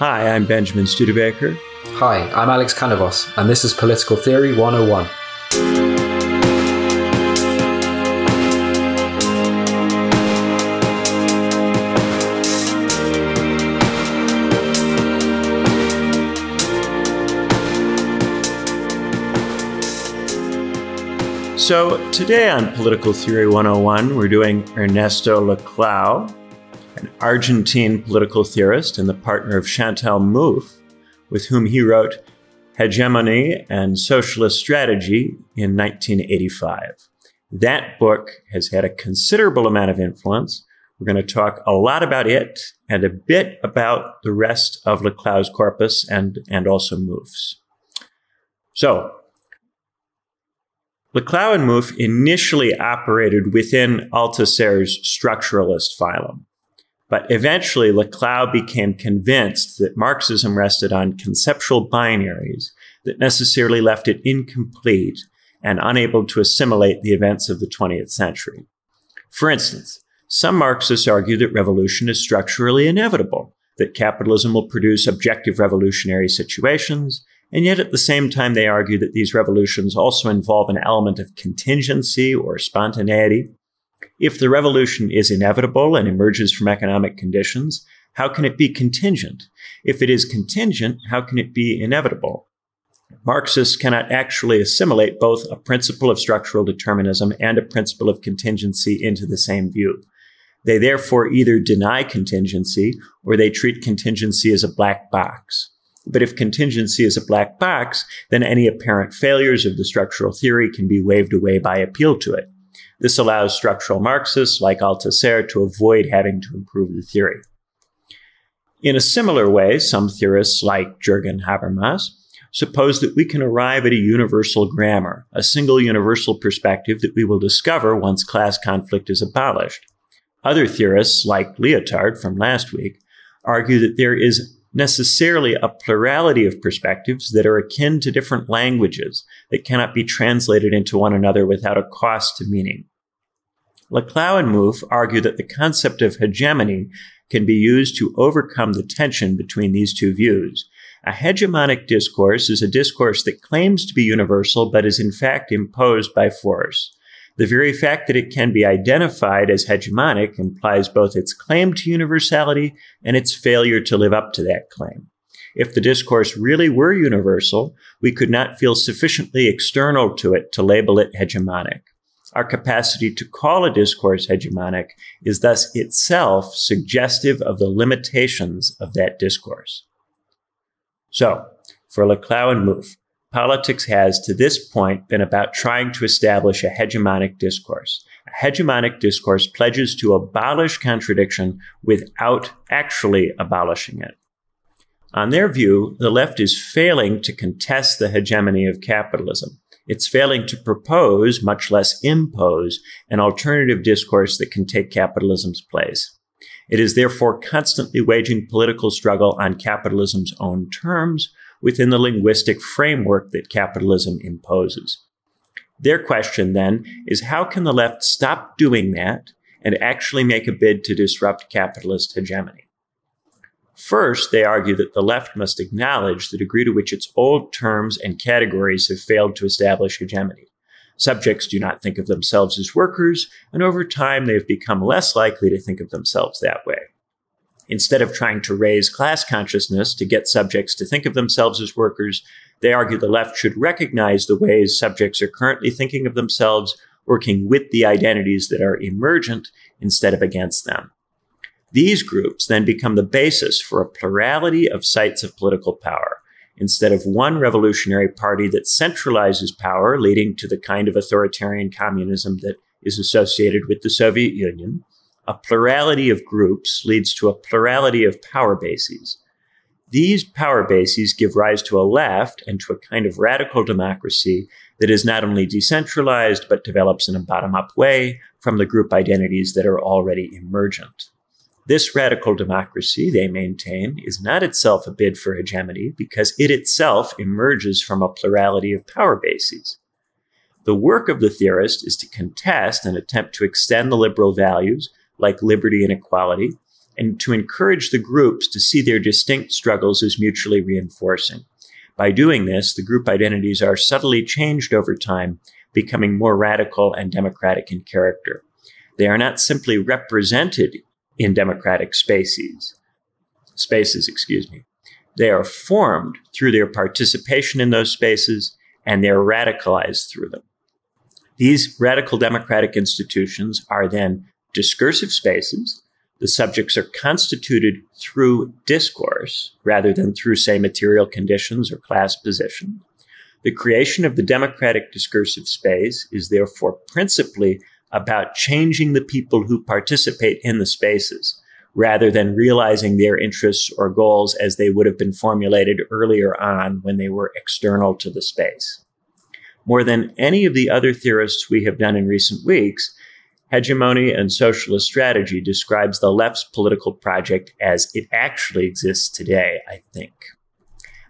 Hi, I'm Benjamin Studebaker. Hi, I'm Alex Canavos, and this is Political Theory 101. So, today on Political Theory 101, we're doing Ernesto Laclau, Argentine political theorist and the partner of Chantal Mouffe, with whom he wrote Hegemony and Socialist Strategy in 1985. That book has had a considerable amount of influence. We're going to talk a lot about it and a bit about the rest of Laclau's corpus and, and also Mouffe's. So, Laclau and Mouffe initially operated within Althusser's structuralist phylum. But eventually, Laclau became convinced that Marxism rested on conceptual binaries that necessarily left it incomplete and unable to assimilate the events of the 20th century. For instance, some Marxists argue that revolution is structurally inevitable, that capitalism will produce objective revolutionary situations, and yet at the same time they argue that these revolutions also involve an element of contingency or spontaneity, if the revolution is inevitable and emerges from economic conditions, how can it be contingent? If it is contingent, how can it be inevitable? Marxists cannot actually assimilate both a principle of structural determinism and a principle of contingency into the same view. They therefore either deny contingency or they treat contingency as a black box. But if contingency is a black box, then any apparent failures of the structural theory can be waved away by appeal to it. This allows structural Marxists like Althusser to avoid having to improve the theory. In a similar way, some theorists like Jürgen Habermas suppose that we can arrive at a universal grammar, a single universal perspective that we will discover once class conflict is abolished. Other theorists, like Lyotard from last week, argue that there is necessarily a plurality of perspectives that are akin to different languages that cannot be translated into one another without a cost to meaning. Laclau and Mouffe argue that the concept of hegemony can be used to overcome the tension between these two views. A hegemonic discourse is a discourse that claims to be universal but is in fact imposed by force. The very fact that it can be identified as hegemonic implies both its claim to universality and its failure to live up to that claim. If the discourse really were universal, we could not feel sufficiently external to it to label it hegemonic. Our capacity to call a discourse hegemonic is thus itself suggestive of the limitations of that discourse. So, for Laclau and Mouffe, politics has to this point been about trying to establish a hegemonic discourse. A hegemonic discourse pledges to abolish contradiction without actually abolishing it. On their view, the left is failing to contest the hegemony of capitalism. It's failing to propose, much less impose, an alternative discourse that can take capitalism's place. It is therefore constantly waging political struggle on capitalism's own terms within the linguistic framework that capitalism imposes. Their question then is how can the left stop doing that and actually make a bid to disrupt capitalist hegemony? First, they argue that the left must acknowledge the degree to which its old terms and categories have failed to establish hegemony. Subjects do not think of themselves as workers, and over time they have become less likely to think of themselves that way. Instead of trying to raise class consciousness to get subjects to think of themselves as workers, they argue the left should recognize the ways subjects are currently thinking of themselves, working with the identities that are emergent instead of against them. These groups then become the basis for a plurality of sites of political power. Instead of one revolutionary party that centralizes power, leading to the kind of authoritarian communism that is associated with the Soviet Union, a plurality of groups leads to a plurality of power bases. These power bases give rise to a left and to a kind of radical democracy that is not only decentralized, but develops in a bottom up way from the group identities that are already emergent. This radical democracy, they maintain, is not itself a bid for hegemony because it itself emerges from a plurality of power bases. The work of the theorist is to contest and attempt to extend the liberal values, like liberty and equality, and to encourage the groups to see their distinct struggles as mutually reinforcing. By doing this, the group identities are subtly changed over time, becoming more radical and democratic in character. They are not simply represented in democratic spaces, spaces, excuse me. They are formed through their participation in those spaces and they're radicalized through them. These radical democratic institutions are then discursive spaces. The subjects are constituted through discourse rather than through, say, material conditions or class position. The creation of the democratic discursive space is therefore principally about changing the people who participate in the spaces rather than realizing their interests or goals as they would have been formulated earlier on when they were external to the space. More than any of the other theorists we have done in recent weeks, Hegemony and Socialist Strategy describes the left's political project as it actually exists today, I think.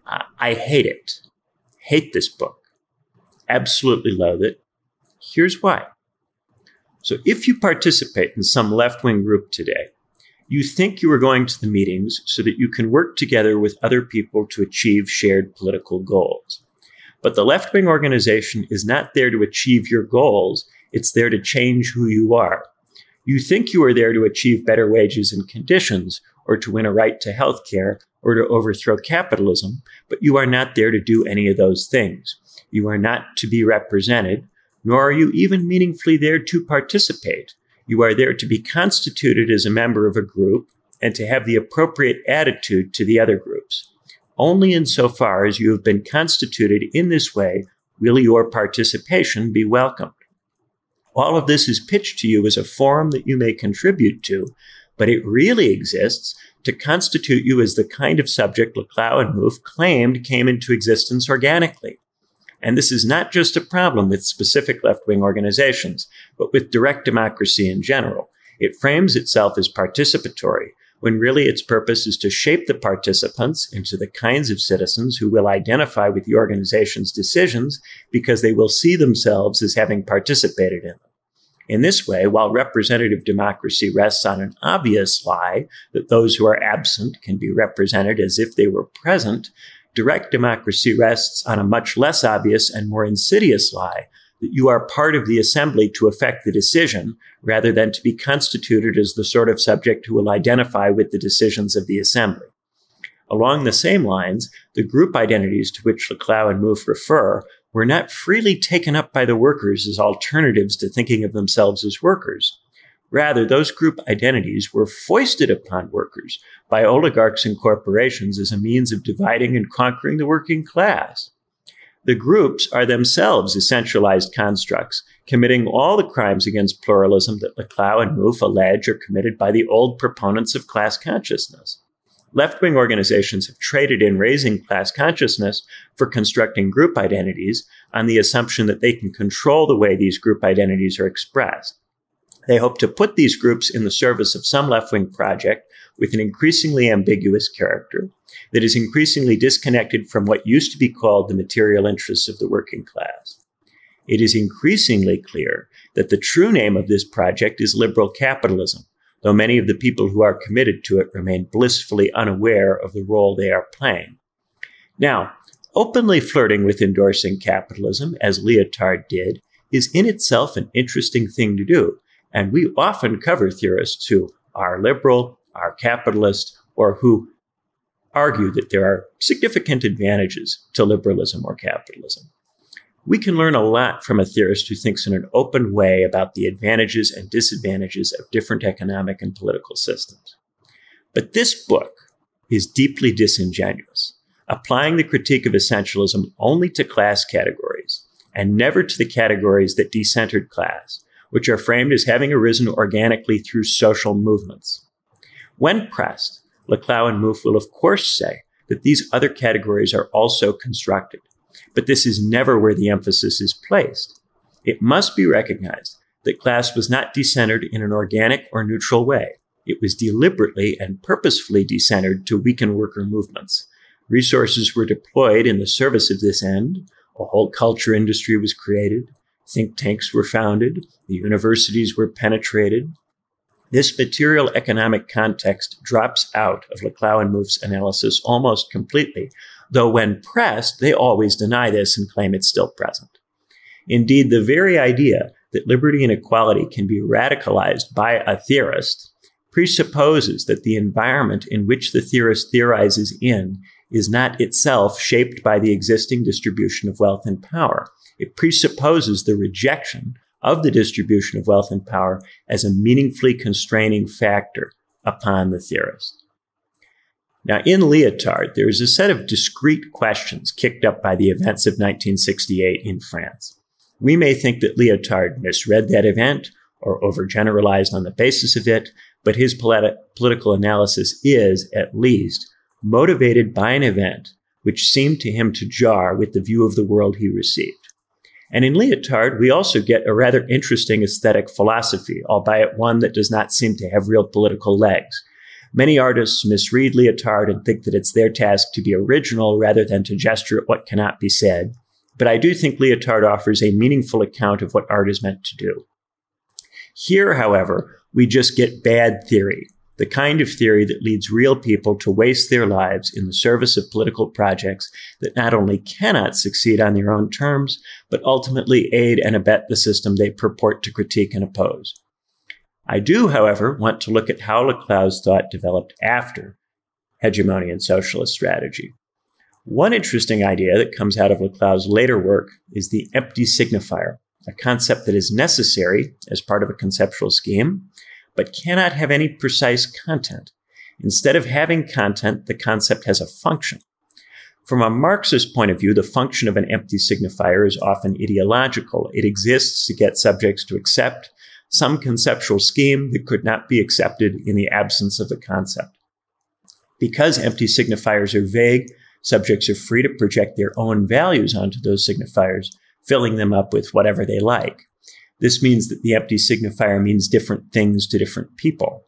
Uh, I hate it. Hate this book. Absolutely loathe it. Here's why. So, if you participate in some left wing group today, you think you are going to the meetings so that you can work together with other people to achieve shared political goals. But the left wing organization is not there to achieve your goals, it's there to change who you are. You think you are there to achieve better wages and conditions, or to win a right to health care, or to overthrow capitalism, but you are not there to do any of those things. You are not to be represented, nor are you even meaningfully there to participate. You are there to be constituted as a member of a group and to have the appropriate attitude to the other groups. Only insofar as you have been constituted in this way will your participation be welcomed. All of this is pitched to you as a forum that you may contribute to, but it really exists to constitute you as the kind of subject Laclau and Mouffe claimed came into existence organically. And this is not just a problem with specific left wing organizations, but with direct democracy in general. It frames itself as participatory, when really its purpose is to shape the participants into the kinds of citizens who will identify with the organization's decisions because they will see themselves as having participated in them. In this way, while representative democracy rests on an obvious lie that those who are absent can be represented as if they were present, direct democracy rests on a much less obvious and more insidious lie that you are part of the assembly to affect the decision rather than to be constituted as the sort of subject who will identify with the decisions of the assembly. Along the same lines, the group identities to which Laclau and Mouffe refer were not freely taken up by the workers as alternatives to thinking of themselves as workers. Rather, those group identities were foisted upon workers by oligarchs and corporations as a means of dividing and conquering the working class. The groups are themselves essentialized constructs, committing all the crimes against pluralism that Laclau and Mouffe allege are committed by the old proponents of class consciousness. Left wing organizations have traded in raising class consciousness for constructing group identities on the assumption that they can control the way these group identities are expressed. They hope to put these groups in the service of some left wing project with an increasingly ambiguous character that is increasingly disconnected from what used to be called the material interests of the working class. It is increasingly clear that the true name of this project is liberal capitalism, though many of the people who are committed to it remain blissfully unaware of the role they are playing. Now, openly flirting with endorsing capitalism, as Lyotard did, is in itself an interesting thing to do, and we often cover theorists who are liberal, are capitalist, or who argue that there are significant advantages to liberalism or capitalism. We can learn a lot from a theorist who thinks in an open way about the advantages and disadvantages of different economic and political systems. But this book is deeply disingenuous, applying the critique of essentialism only to class categories and never to the categories that decentered class, which are framed as having arisen organically through social movements. When pressed, Laclau and Mouffe will of course say that these other categories are also constructed, but this is never where the emphasis is placed. It must be recognized that class was not decentered in an organic or neutral way. It was deliberately and purposefully decentered to weaken worker movements. Resources were deployed in the service of this end. A whole culture industry was created. Think tanks were founded. The universities were penetrated. This material economic context drops out of Laclau and Mouffe's analysis almost completely, though when pressed, they always deny this and claim it's still present. Indeed, the very idea that liberty and equality can be radicalized by a theorist presupposes that the environment in which the theorist theorizes in is not itself shaped by the existing distribution of wealth and power. It presupposes the rejection of the distribution of wealth and power as a meaningfully constraining factor upon the theorist. Now, in Lyotard, there is a set of discrete questions kicked up by the events of 1968 in France. We may think that Lyotard misread that event or overgeneralized on the basis of it, but his politi- political analysis is, at least, motivated by an event which seemed to him to jar with the view of the world he received. And in Lyotard, we also get a rather interesting aesthetic philosophy, albeit one that does not seem to have real political legs. Many artists misread Lyotard and think that it's their task to be original rather than to gesture at what cannot be said. But I do think Lyotard offers a meaningful account of what art is meant to do. Here, however, we just get bad theory, the kind of theory that leads real people to waste their lives in the service of political projects that not only cannot succeed on their own terms, but ultimately aid and abet the system they purport to critique and oppose. I do, however, want to look at how Laclau's thought developed after hegemony and socialist strategy. One interesting idea that comes out of Laclau's later work is the empty signifier, a concept that is necessary as part of a conceptual scheme, but cannot have any precise content. Instead of having content, the concept has a function. From a Marxist point of view, the function of an empty signifier is often ideological. It exists to get subjects to accept some conceptual scheme that could not be accepted in the absence of the concept. Because empty signifiers are vague, subjects are free to project their own values onto those signifiers, filling them up with whatever they like. This means that the empty signifier means different things to different people.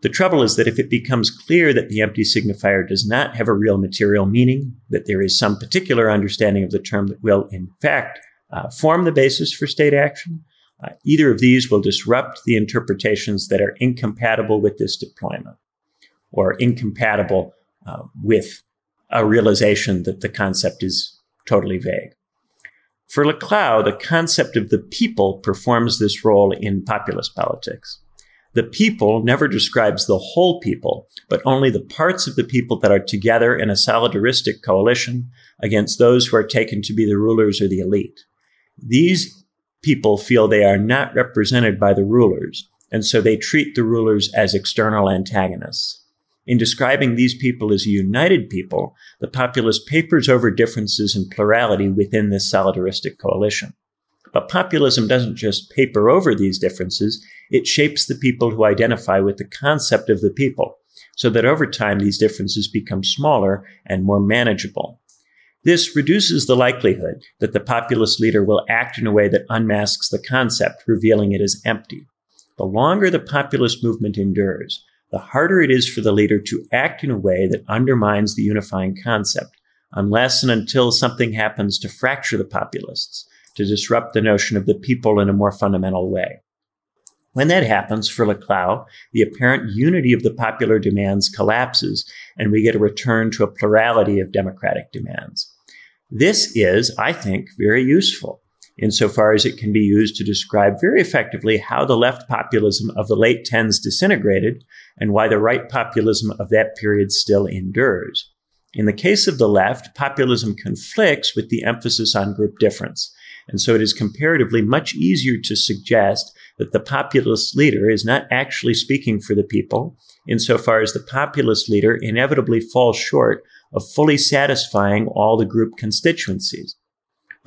The trouble is that if it becomes clear that the empty signifier does not have a real material meaning, that there is some particular understanding of the term that will, in fact, uh, form the basis for state action, uh, either of these will disrupt the interpretations that are incompatible with this deployment or incompatible uh, with a realization that the concept is totally vague. For Laclau, the concept of the people performs this role in populist politics. The people never describes the whole people, but only the parts of the people that are together in a solidaristic coalition against those who are taken to be the rulers or the elite. These people feel they are not represented by the rulers, and so they treat the rulers as external antagonists. In describing these people as a united people, the populist papers over differences and plurality within this solidaristic coalition. But populism doesn't just paper over these differences, it shapes the people who identify with the concept of the people, so that over time these differences become smaller and more manageable. This reduces the likelihood that the populist leader will act in a way that unmasks the concept, revealing it as empty. The longer the populist movement endures, the harder it is for the leader to act in a way that undermines the unifying concept, unless and until something happens to fracture the populists, to disrupt the notion of the people in a more fundamental way. When that happens for Laclau, the apparent unity of the popular demands collapses, and we get a return to a plurality of democratic demands. This is, I think, very useful insofar as it can be used to describe very effectively how the left populism of the late 10s disintegrated and why the right populism of that period still endures. In the case of the left, populism conflicts with the emphasis on group difference. And so it is comparatively much easier to suggest that the populist leader is not actually speaking for the people, insofar as the populist leader inevitably falls short of fully satisfying all the group constituencies.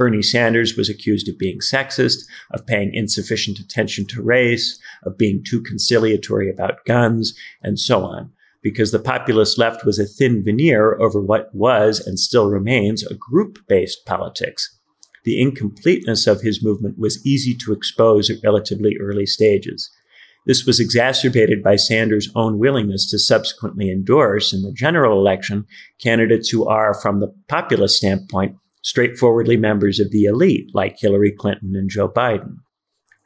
Bernie Sanders was accused of being sexist, of paying insufficient attention to race, of being too conciliatory about guns, and so on, because the populist left was a thin veneer over what was and still remains a group based politics. The incompleteness of his movement was easy to expose at relatively early stages. This was exacerbated by Sanders' own willingness to subsequently endorse in the general election candidates who are, from the populist standpoint, straightforwardly members of the elite like Hillary Clinton and Joe Biden.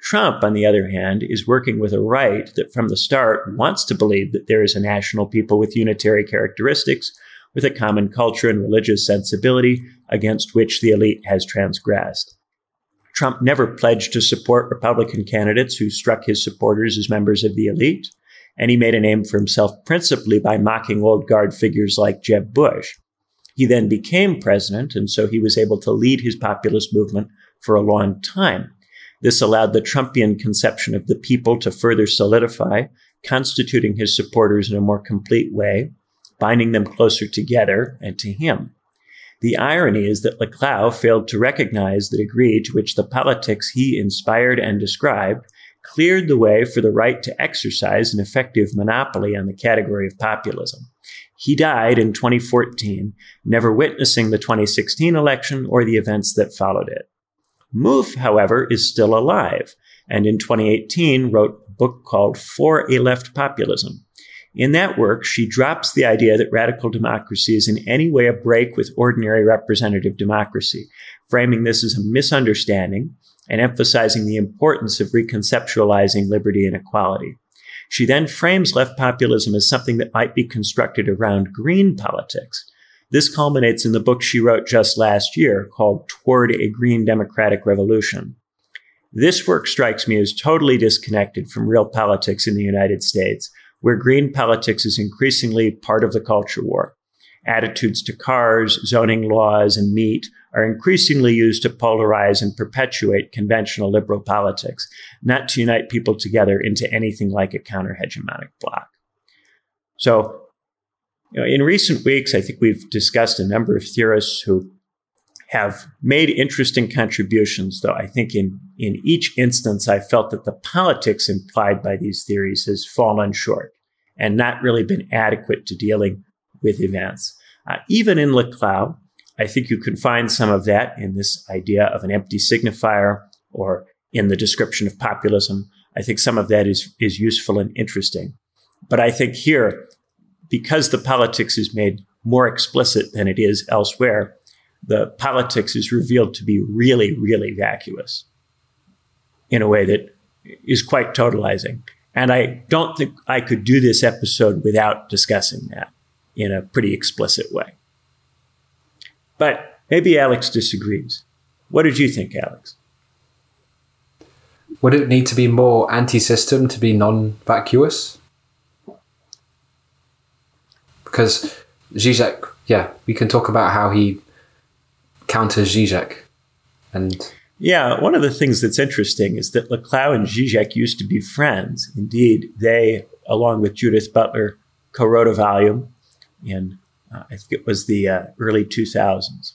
Trump, on the other hand, is working with a right that from the start wants to believe that there is a national people with unitary characteristics, with a common culture and religious sensibility against which the elite has transgressed. Trump never pledged to support Republican candidates who struck his supporters as members of the elite, and he made a name for himself principally by mocking old guard figures like Jeb Bush. He then became president, and so he was able to lead his populist movement for a long time. This allowed the Trumpian conception of the people to further solidify, constituting his supporters in a more complete way, binding them closer together and to him. The irony is that Laclau failed to recognize the degree to which the politics he inspired and described cleared the way for the right to exercise an effective monopoly on the category of populism. He died in 2014, never witnessing the 2016 election or the events that followed it. Mouffe, however, is still alive, and in 2018 wrote a book called For a Left Populism, in that work, she drops the idea that radical democracy is in any way a break with ordinary representative democracy, framing this as a misunderstanding and emphasizing the importance of reconceptualizing liberty and equality. She then frames left populism as something that might be constructed around green politics. This culminates in the book she wrote just last year called Toward a Green Democratic Revolution. This work strikes me as totally disconnected from real politics in the United States, where green politics is increasingly part of the culture war. Attitudes to cars, zoning laws, and meat are increasingly used to polarize and perpetuate conventional liberal politics, not to unite people together into anything like a counter hegemonic bloc. So, you know, in recent weeks, I think we've discussed a number of theorists who have made interesting contributions, though I think in, in each instance, I felt that the politics implied by these theories has fallen short and not really been adequate to dealing with events. Uh, even in Laclau, I think you can find some of that in this idea of an empty signifier or in the description of populism. I think some of that is, is useful and interesting. But I think here, because the politics is made more explicit than it is elsewhere, the politics is revealed to be really, really vacuous in a way that is quite totalizing. And I don't think I could do this episode without discussing that in a pretty explicit way. But maybe Alex disagrees. What did you think, Alex? Would it need to be more anti system to be non vacuous? Because Zizek, yeah, we can talk about how he counters Zizek. And yeah, one of the things that's interesting is that Laclau and Zizek used to be friends. Indeed, they, along with Judith Butler, co-wrote a volume in, uh, I think it was the uh, early 2000s.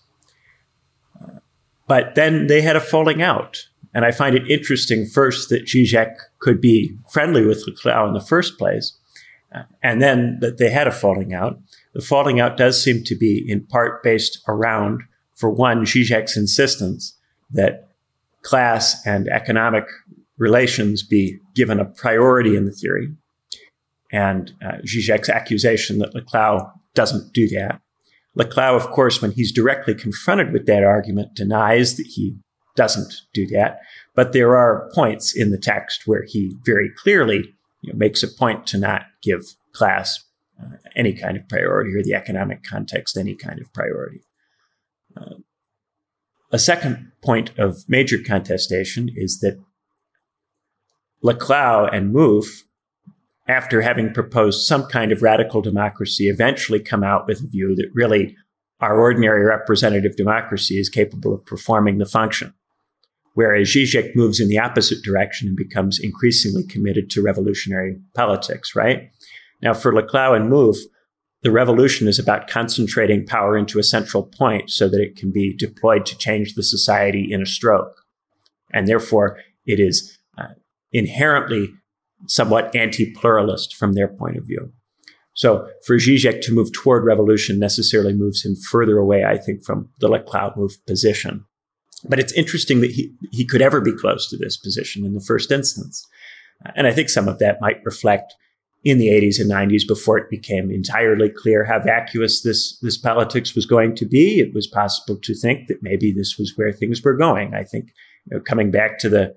Uh, but then they had a falling out. And I find it interesting, first, that Zizek could be friendly with Laclau in the first place, uh, and then that they had a falling out. The falling out does seem to be in part based around, for one, Zizek's insistence that class and economic relations be given a priority in the theory. And uh, Zizek's accusation that Laclau doesn't do that. Laclau, of course, when he's directly confronted with that argument, denies that he doesn't do that. But there are points in the text where he very clearly you know, makes a point to not give class uh, any kind of priority or the economic context any kind of priority. Uh, a second point of major contestation is that Laclau and Mouffe, after having proposed some kind of radical democracy, eventually come out with a view that really our ordinary representative democracy is capable of performing the function. Whereas Zizek moves in the opposite direction and becomes increasingly committed to revolutionary politics, right? Now, for Laclau and Mouffe, the revolution is about concentrating power into a central point so that it can be deployed to change the society in a stroke. And therefore, it is uh, inherently somewhat anti pluralist from their point of view. So for Zizek to move toward revolution necessarily moves him further away, I think, from the Laclau Mouffe position. But it's interesting that he, he could ever be close to this position in the first instance. And I think some of that might reflect in the 80s and 90s before it became entirely clear how vacuous this, this politics was going to be. It was possible to think that maybe this was where things were going. I think you know, coming back to the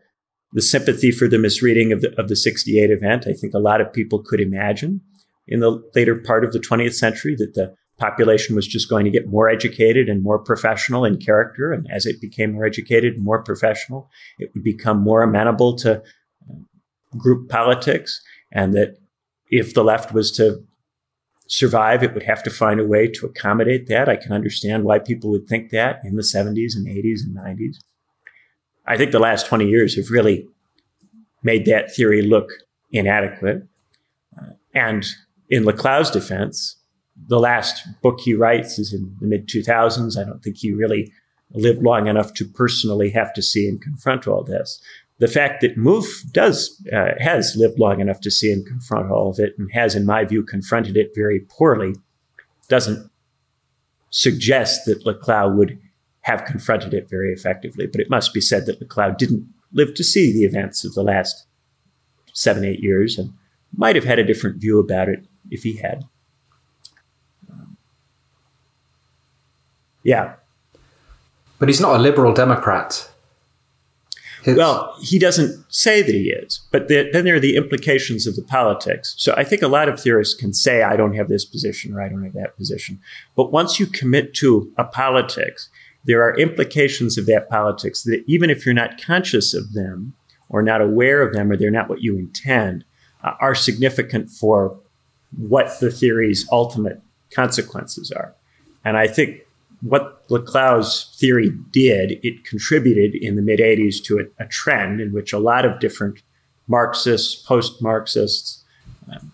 the sympathy for the misreading of the, of the 68 event. I think a lot of people could imagine in the later part of the 20th century that the population was just going to get more educated and more professional in character. And as it became more educated more professional, it would become more amenable to uh, group politics. And that if the left was to survive, it would have to find a way to accommodate that. I can understand why people would think that in the 70s and 80s and 90s. I think the last 20 years have really made that theory look inadequate. Uh, and in Laclau's defense, the last book he writes is in the mid 2000s. I don't think he really lived long enough to personally have to see and confront all this. The fact that Mouffe does uh, has lived long enough to see and confront all of it, and has, in my view, confronted it very poorly, doesn't suggest that Laclau would have confronted it very effectively. But it must be said that Laclau didn't live to see the events of the last seven, eight years, and might have had a different view about it if he had. Um, yeah. But he's not a liberal Democrat. His- well, he doesn't say that he is, but the, then there are the implications of the politics. So I think a lot of theorists can say, I don't have this position or I don't have that position. But once you commit to a politics, there are implications of that politics that even if you're not conscious of them or not aware of them or they're not what you intend, uh, are significant for what the theory's ultimate consequences are. And I think what Laclau's theory did, it contributed in the mid 80s to a, a, trend in which a lot of different Marxists, post Marxists, um,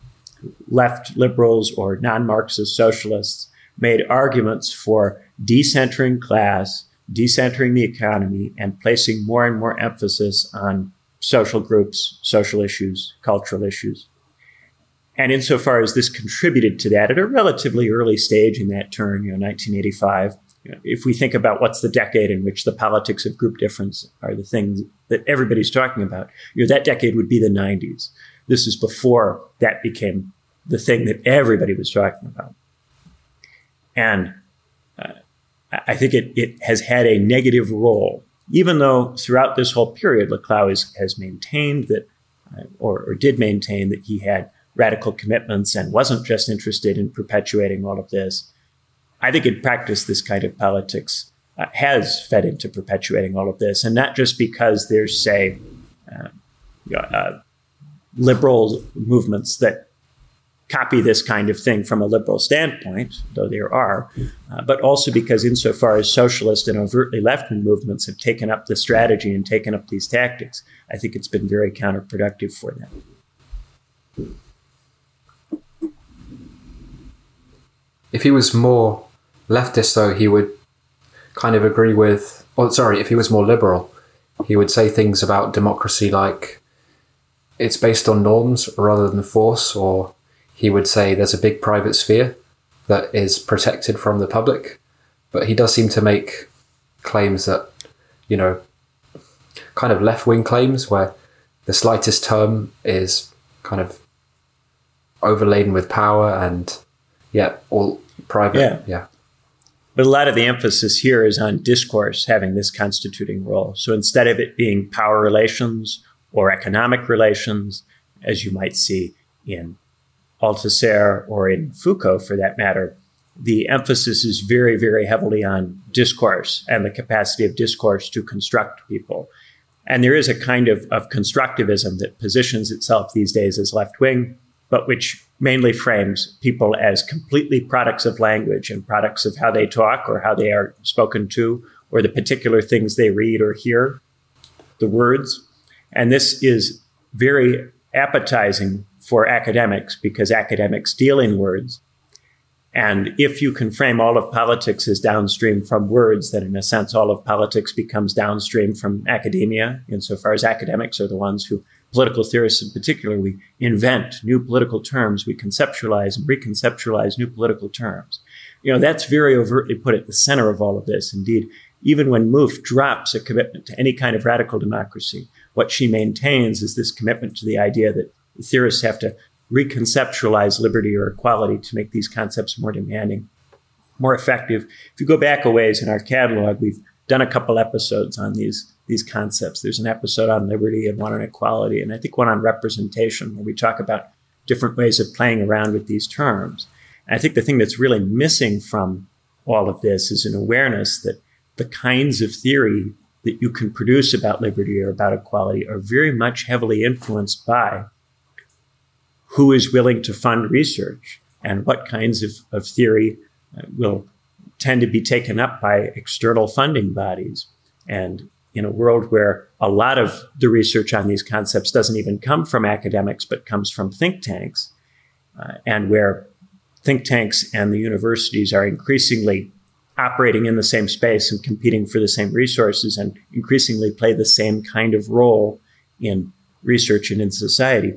left liberals, or non Marxist socialists made arguments for decentering class, decentering the economy, and placing more and more emphasis on social groups, social issues, cultural issues. And insofar as this contributed to that at a relatively early stage in that turn, you know, 1985, you know, if we think about what's the decade in which the politics of group difference are the things that everybody's talking about, you know, that decade would be the 90s. This is before that became the thing that everybody was talking about. And uh, I think it, it has had a negative role, even though throughout this whole period, Laclau is, has maintained that, uh, or, or did maintain that he had radical commitments and wasn't just interested in perpetuating all of this. I think in practice, this kind of politics uh, has fed into perpetuating all of this, and not just because there's, say, uh, uh, liberal movements that copy this kind of thing from a liberal standpoint, though there are, uh, but also because, insofar as socialist and overtly left movements have taken up the strategy and taken up these tactics, I think it's been very counterproductive for them. if he was more leftist, though, he would kind of agree with, or sorry, if he was more liberal, he would say things about democracy like it's based on norms rather than force, or he would say there's a big private sphere that is protected from the public. But he does seem to make claims that, you know, kind of left wing claims where the slightest term is kind of overladen with power and yeah, all private. Yeah. yeah. But a lot of the emphasis here is on discourse having this constituting role. So instead of it being power relations or economic relations, as you might see in Althusser or in Foucault for that matter, the emphasis is very, very heavily on discourse and the capacity of discourse to construct people. And there is a kind of, of constructivism that positions itself these days as left wing, but which mainly frames people as completely products of language and products of how they talk or how they are spoken to or the particular things they read or hear, the words. And this is very appetizing for academics because academics deal in words. And if you can frame all of politics as downstream from words, then in a sense, all of politics becomes downstream from academia, insofar as academics are the ones who political theorists in particular, we invent new political terms, we conceptualize and reconceptualize new political terms. You know, that's very overtly put at the center of all of this. Indeed, even when Mouffe drops a commitment to any kind of radical democracy, what she maintains is this commitment to the idea that theorists have to reconceptualize liberty or equality to make these concepts more demanding, more effective. If you go back a ways in our catalog, we've done a couple episodes on these these concepts. There's an episode on liberty and one on equality, and I think one on representation, where we talk about different ways of playing around with these terms. And I think the thing that's really missing from all of this is an awareness that the kinds of theory that you can produce about liberty or about equality are very much heavily influenced by who is willing to fund research and what kinds of, of theory uh, will tend to be taken up by external funding bodies. And in a world where a lot of the research on these concepts doesn't even come from academics, but comes from think tanks, uh, and where think tanks and the universities are increasingly operating in the same space and competing for the same resources and increasingly play the same kind of role in research and in society.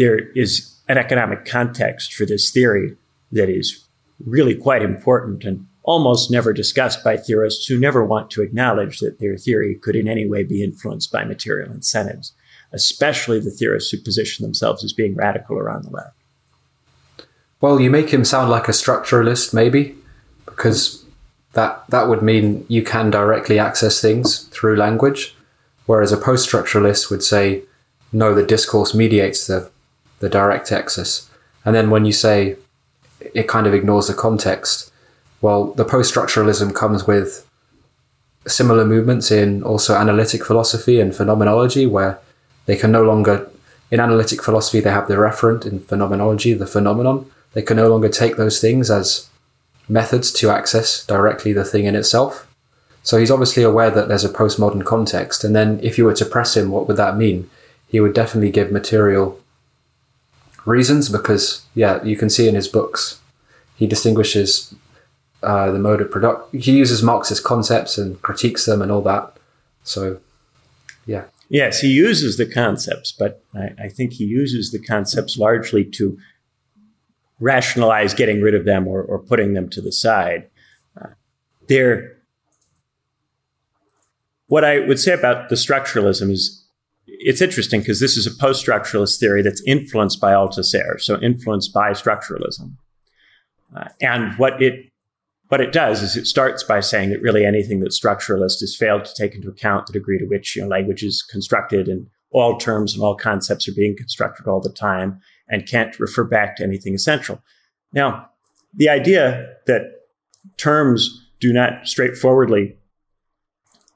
There is an economic context for this theory that is really quite important and almost never discussed by theorists who never want to acknowledge that their theory could in any way be influenced by material incentives, especially the theorists who position themselves as being radical around the left. Well, you make him sound like a structuralist, maybe, because that that would mean you can directly access things through language, whereas a post-structuralist would say, no, the discourse mediates the the direct access. And then when you say it kind of ignores the context, well, the post-structuralism comes with similar movements in also analytic philosophy and phenomenology, where they can no longer in analytic philosophy they have the referent in phenomenology, the phenomenon. They can no longer take those things as methods to access directly the thing in itself. So he's obviously aware that there's a postmodern context. And then if you were to press him, what would that mean? He would definitely give material reasons because, yeah, you can see in his books, he distinguishes uh, the mode of production. He uses Marxist concepts and critiques them and all that. So, yeah. Yes, he uses the concepts, but I, I think he uses the concepts largely to rationalize getting rid of them or, or putting them to the side. Uh, they're, what I would say about the structuralism is it's interesting because this is a post structuralist theory that's influenced by Althusser, so influenced by structuralism. Uh, and what it what it does is it starts by saying that really anything that's structuralist has failed to take into account the degree to which you know, language is constructed and all terms and all concepts are being constructed all the time and can't refer back to anything essential. Now, the idea that terms do not straightforwardly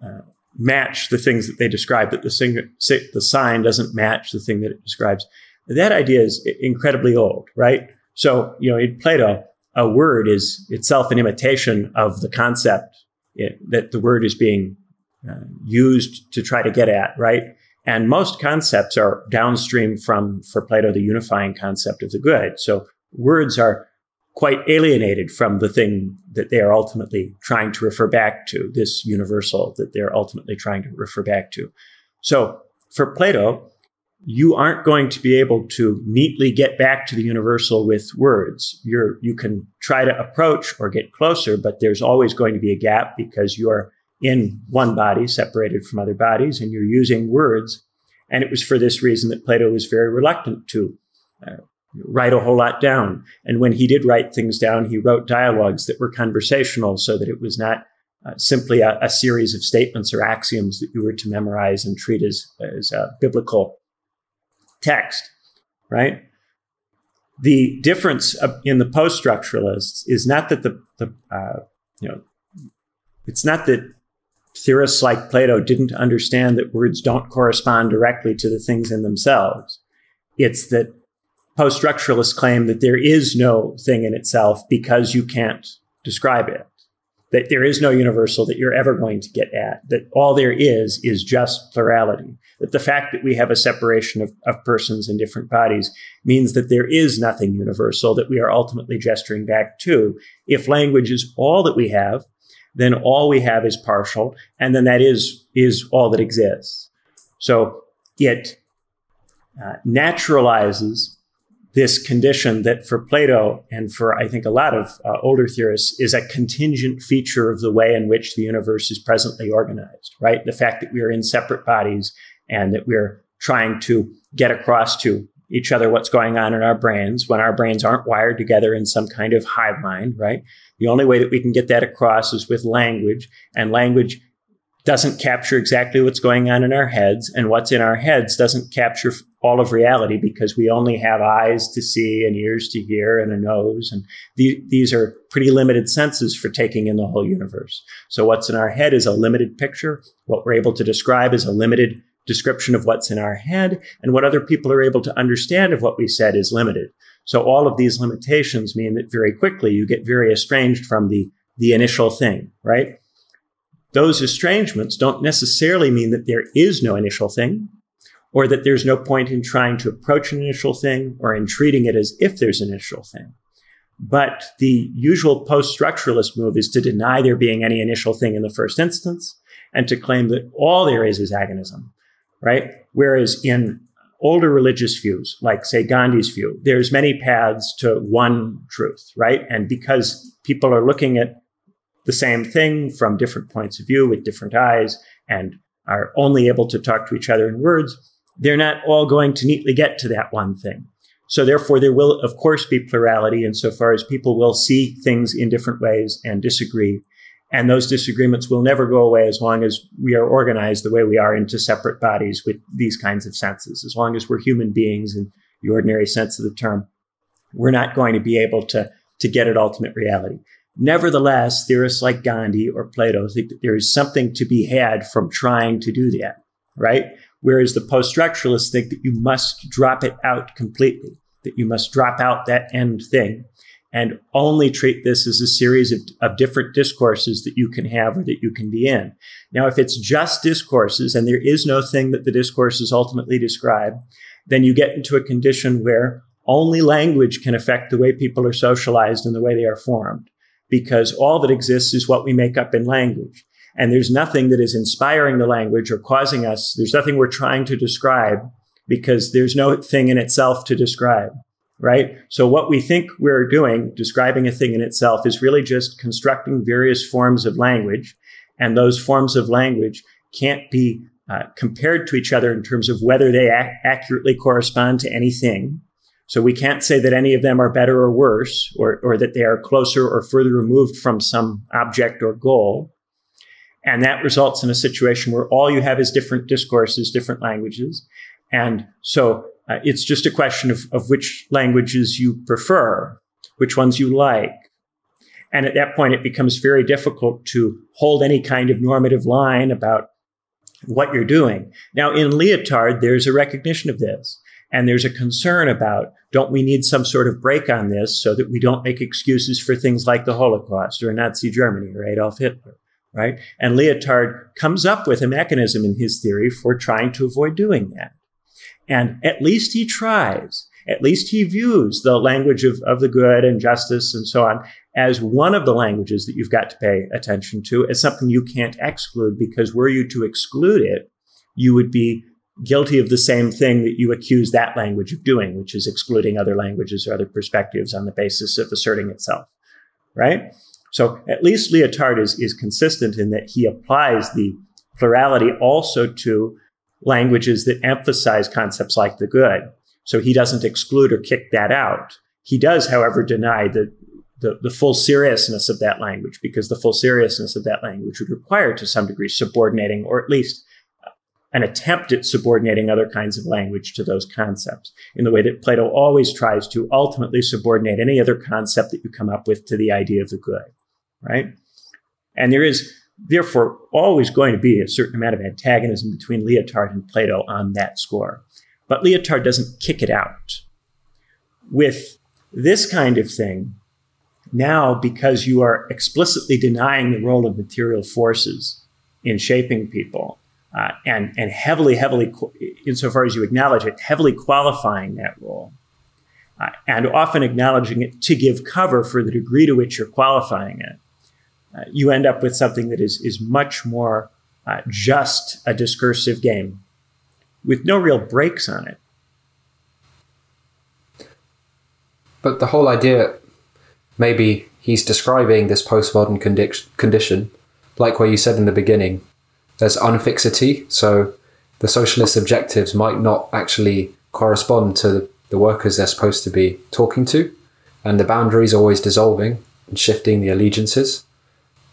uh, match the things that they describe, that the, sing- the sign doesn't match the thing that it describes, that idea is incredibly old, right? So, you know, in Plato, a word is itself an imitation of the concept it, that the word is being uh, used to try to get at, right? And most concepts are downstream from, for Plato, the unifying concept of the good. So words are quite alienated from the thing that they are ultimately trying to refer back to, this universal that they're ultimately trying to refer back to. So for Plato, you aren't going to be able to neatly get back to the universal with words. You're, you can try to approach or get closer, but there's always going to be a gap because you're in one body separated from other bodies and you're using words. And it was for this reason that Plato was very reluctant to uh, write a whole lot down. And when he did write things down, he wrote dialogues that were conversational so that it was not uh, simply a, a, series of statements or axioms that you were to memorize and treat as, as a biblical text, right? The difference in the post structuralists is not that the, the uh, you know, it's not that theorists like Plato didn't understand that words don't correspond directly to the things in themselves. It's that post structuralists claim that there is no thing in itself because you can't describe it that there is no universal that you're ever going to get at, that all there is is just plurality, that the fact that we have a separation of, of persons in different bodies means that there is nothing universal that we are ultimately gesturing back to. If language is all that we have, then all we have is partial, and then that is, is all that exists. So it uh, naturalizes this condition that for Plato and for I think a lot of uh, older theorists is a contingent feature of the way in which the universe is presently organized, right? The fact that we are in separate bodies and that we're trying to get across to each other what's going on in our brains when our brains aren't wired together in some kind of hive mind, right? The only way that we can get that across is with language, and language doesn't capture exactly what's going on in our heads, and what's in our heads doesn't capture all of reality because we only have eyes to see and ears to hear and a nose. And the, these are pretty limited senses for taking in the whole universe. So what's in our head is a limited picture. What we're able to describe is a limited description of what's in our head. And what other people are able to understand of what we said is limited. So all of these limitations mean that very quickly you get very estranged from the, the initial thing, right? Those estrangements don't necessarily mean that there is no initial thing or that there's no point in trying to approach an initial thing or in treating it as if there's an initial thing. But the usual post structuralist move is to deny there being any initial thing in the first instance and to claim that all there is is agonism, right? Whereas in older religious views, like say Gandhi's view, there's many paths to one truth, right? And because people are looking at the same thing from different points of view with different eyes and are only able to talk to each other in words, they're not all going to neatly get to that one thing. So therefore, there will, of course, be plurality insofar as people will see things in different ways and disagree. And those disagreements will never go away as long as we are organized the way we are into separate bodies with these kinds of senses. As long as we're human beings in the ordinary sense of the term, we're not going to be able to, to get at ultimate reality. Nevertheless, theorists like Gandhi or Plato think that there is something to be had from trying to do that, right? Whereas the post structuralists think that you must drop it out completely, that you must drop out that end thing and only treat this as a series of, of different discourses that you can have or that you can be in. Now, if it's just discourses and there is no thing that the discourses ultimately describe, then you get into a condition where only language can affect the way people are socialized and the way they are formed because all that exists is what we make up in language. And there's nothing that is inspiring the language or causing us, there's nothing we're trying to describe because there's no thing in itself to describe, right? So what we think we're doing, describing a thing in itself, is really just constructing various forms of language. And those forms of language can't be uh, compared to each other in terms of whether they ac- accurately correspond to anything so we can't say that any of them are better or worse, or, or that they are closer or further removed from some object or goal. And that results in a situation where all you have is different discourses, different languages. And so uh, it's just a question of, of which languages you prefer, which ones you like. And at that point, it becomes very difficult to hold any kind of normative line about what you're doing. Now, in Lyotard, there's a recognition of this. And there's a concern about don't we need some sort of break on this so that we don't make excuses for things like the Holocaust or Nazi Germany or Adolf Hitler, right? And Lyotard comes up with a mechanism in his theory for trying to avoid doing that. And at least he tries. At least he views the language of, of the good and justice and so on as one of the languages that you've got to pay attention to as something you can't exclude because were you to exclude it, you would be guilty of the same thing that you accuse that language of doing, which is excluding other languages or other perspectives on the basis of asserting itself, right? So at least Lyotard is, is consistent in that he applies the plurality also to languages that emphasize concepts like the good. So he doesn't exclude or kick that out. He does, however, deny the, the, the, full seriousness of that language because the full seriousness of that language would require to some degree subordinating or at least an attempt at subordinating other kinds of language to those concepts in the way that Plato always tries to ultimately subordinate any other concept that you come up with to the idea of the good, right? And there is therefore always going to be a certain amount of antagonism between Lyotard and Plato on that score. But Lyotard doesn't kick it out. With this kind of thing, now because you are explicitly denying the role of material forces in shaping people, uh, and and heavily, heavily, insofar as you acknowledge it, heavily qualifying that role, uh, and often acknowledging it to give cover for the degree to which you're qualifying it. Uh, you end up with something that is is much more uh, just a discursive game, with no real breaks on it. But the whole idea, maybe he's describing this postmodern condi- condition, like what you said in the beginning, there's unfixity, so the socialist objectives might not actually correspond to the workers they're supposed to be talking to, and the boundaries are always dissolving and shifting the allegiances.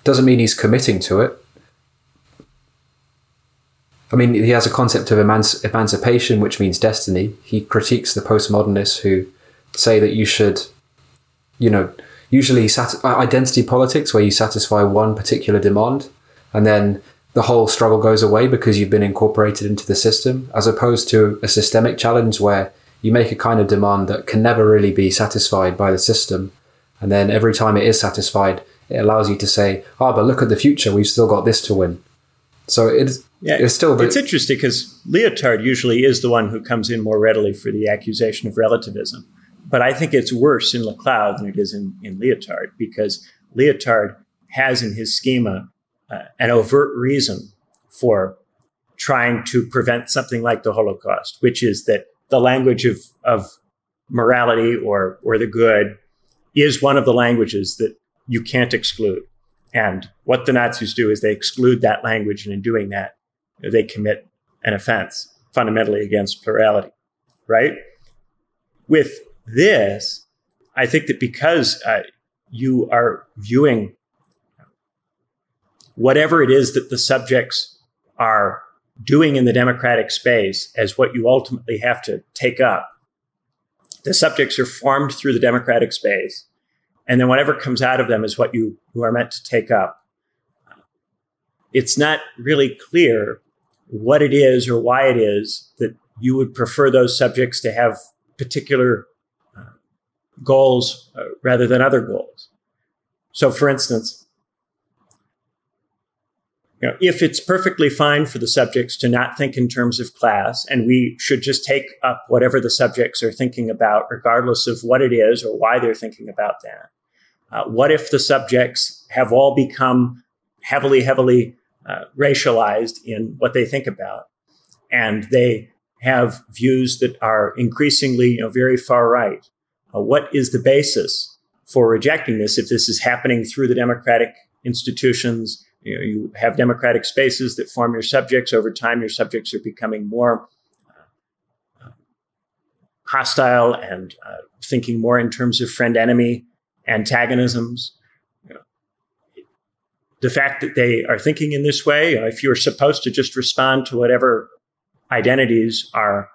Doesn't mean he's committing to it, I mean, he has a concept of emanci- emancipation, which means destiny. He critiques the postmodernists who say that you should, you know, usually sat- identity politics, where you satisfy one particular demand, and then the whole struggle goes away because you've been incorporated into the system, as opposed to a systemic challenge where you make a kind of demand that can never really be satisfied by the system. And then every time it is satisfied, it allows you to say, oh, but look at the future, we've still got this to win. So it's, yeah, it's still. It's interesting because Lyotard usually is the one who comes in more readily for the accusation of relativism. But I think it's worse in Laclau than it is in, in Lyotard because Lyotard has in his schema an overt reason for trying to prevent something like the Holocaust, which is that the language of, of morality or, or the good is one of the languages that you can't exclude. And what the Nazis do is they exclude that language, and in doing that, they commit an offense fundamentally against plurality, right? With this, I think that because uh, you are viewing whatever it is that the subjects are doing in the democratic space as what you ultimately have to take up. The subjects are formed through the democratic space, and then whatever comes out of them is what you, you are meant to take up. It's not really clear what it is or why it is that you would prefer those subjects to have particular uh, goals uh, rather than other goals. So, for instance, know, if it's perfectly fine for the subjects to not think in terms of class, and we should just take up whatever the subjects are thinking about, regardless of what it is or why they're thinking about that. Uh, what if the subjects have all become heavily, heavily uh, racialized in what they think about, and they have views that are increasingly you know, very far right? Uh, what is the basis for rejecting this if this is happening through the democratic institutions? You, know, you have democratic spaces that form your subjects. Over time, your subjects are becoming more uh, hostile and uh, thinking more in terms of friend enemy antagonisms. The fact that they are thinking in this way, you know, if you're supposed to just respond to whatever identities are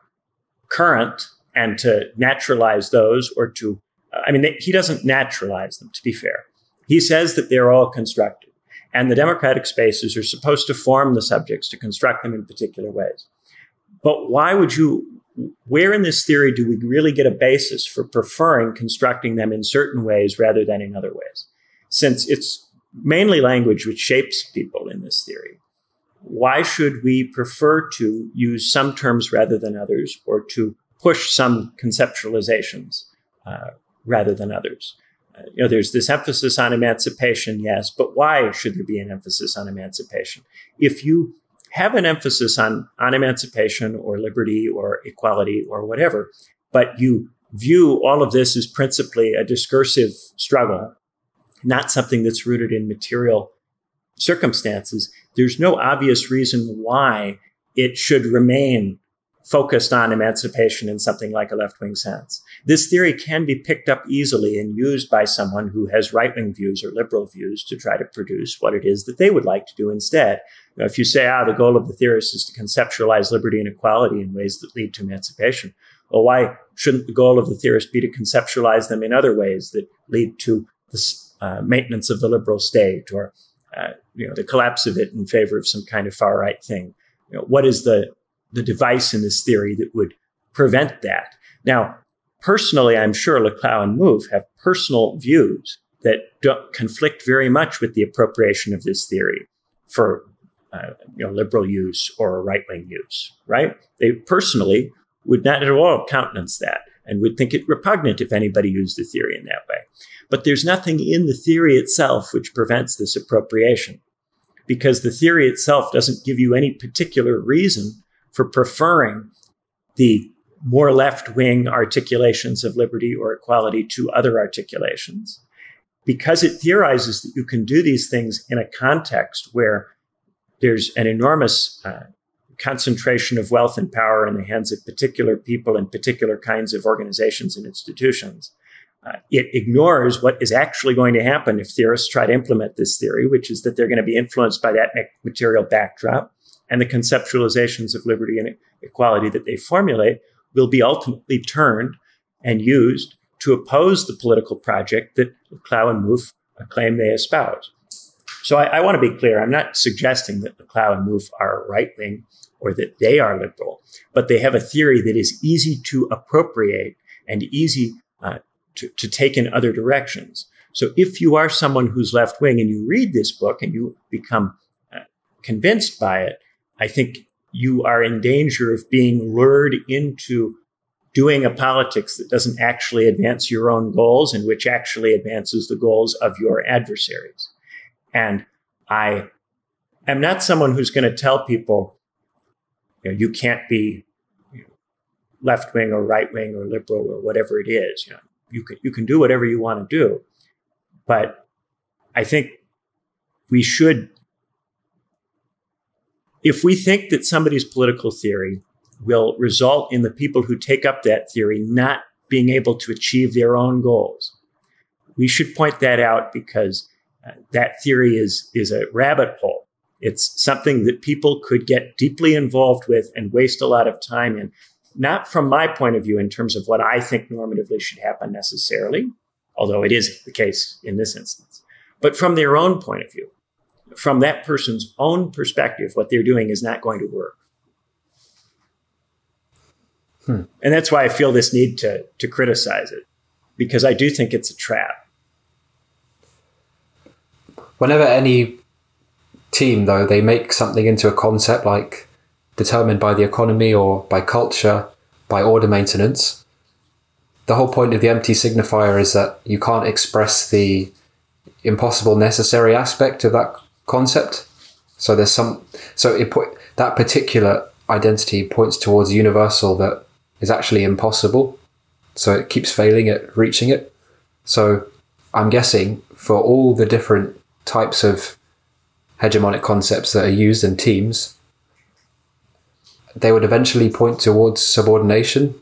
current and to naturalize those or to, I mean, he doesn't naturalize them, to be fair. He says that they're all constructed. And the democratic spaces are supposed to form the subjects to construct them in particular ways. But why would you, where in this theory do we really get a basis for preferring constructing them in certain ways rather than in other ways? Since it's mainly language which shapes people in this theory, why should we prefer to use some terms rather than others or to push some conceptualizations uh, rather than others? You know, there's this emphasis on emancipation, yes, but why should there be an emphasis on emancipation? If you have an emphasis on, on emancipation or liberty or equality or whatever, but you view all of this as principally a discursive struggle, not something that's rooted in material circumstances, there's no obvious reason why it should remain focused on emancipation in something like a left wing sense. This theory can be picked up easily and used by someone who has right wing views or liberal views to try to produce what it is that they would like to do instead. You know, if you say, ah, the goal of the theorist is to conceptualize liberty and equality in ways that lead to emancipation, well, why shouldn't the goal of the theorist be to conceptualize them in other ways that lead to the uh, maintenance of the liberal state or uh, you know, the collapse of it in favor of some kind of far right thing? You know, what is the the device in this theory that would prevent that. Now, personally, I'm sure Laclau and Mouffe have personal views that conflict very much with the appropriation of this theory for uh, you know, liberal use or right wing use, right? They personally would not at all countenance that and would think it repugnant if anybody used the theory in that way. But there's nothing in the theory itself which prevents this appropriation because the theory itself doesn't give you any particular reason for preferring the more left wing articulations of liberty or equality to other articulations. Because it theorizes that you can do these things in a context where there's an enormous uh, concentration of wealth and power in the hands of particular people and particular kinds of organizations and institutions. Uh, it ignores what is actually going to happen if theorists try to implement this theory, which is that they're going to be influenced by that material backdrop and the conceptualizations of liberty and equality that they formulate will be ultimately turned and used to oppose the political project that Laclau and Mouffe claim they espouse. So I, I want to be clear. I'm not suggesting that Laclau and Mouffe are right wing or that they are liberal, but they have a theory that is easy to appropriate and easy uh, to, to take in other directions. So if you are someone who's left wing and you read this book and you become uh, convinced by it, I think you are in danger of being lured into doing a politics that doesn't actually advance your own goals and which actually advances the goals of your adversaries. And I am not someone who's going to tell people, you know, you can't be left wing or right wing or liberal or whatever it is. You know, you can you can do whatever you want to do, but I think we should if we think that somebody's political theory will result in the people who take up that theory not being able to achieve their own goals, we should point that out because uh, that theory is, is a rabbit hole. It's something that people could get deeply involved with and waste a lot of time in. Not from my point of view in terms of what I think normatively should happen necessarily, although it is the case in this instance, but from their own point of view from that person's own perspective, what they're doing is not going to work. Hmm. And that's why I feel this need to, to criticize it, because I do think it's a trap. Whenever any team, though, they make something into a concept like determined by the economy or by culture, by order maintenance, the whole point of the empty signifier is that you can't express the impossible necessary aspect of that concept. So there's some, so it put that particular identity points towards universal that is actually impossible. So it keeps failing at reaching it. So I'm guessing for all the different types of hegemonic concepts that are used in teams, they would eventually point towards subordination.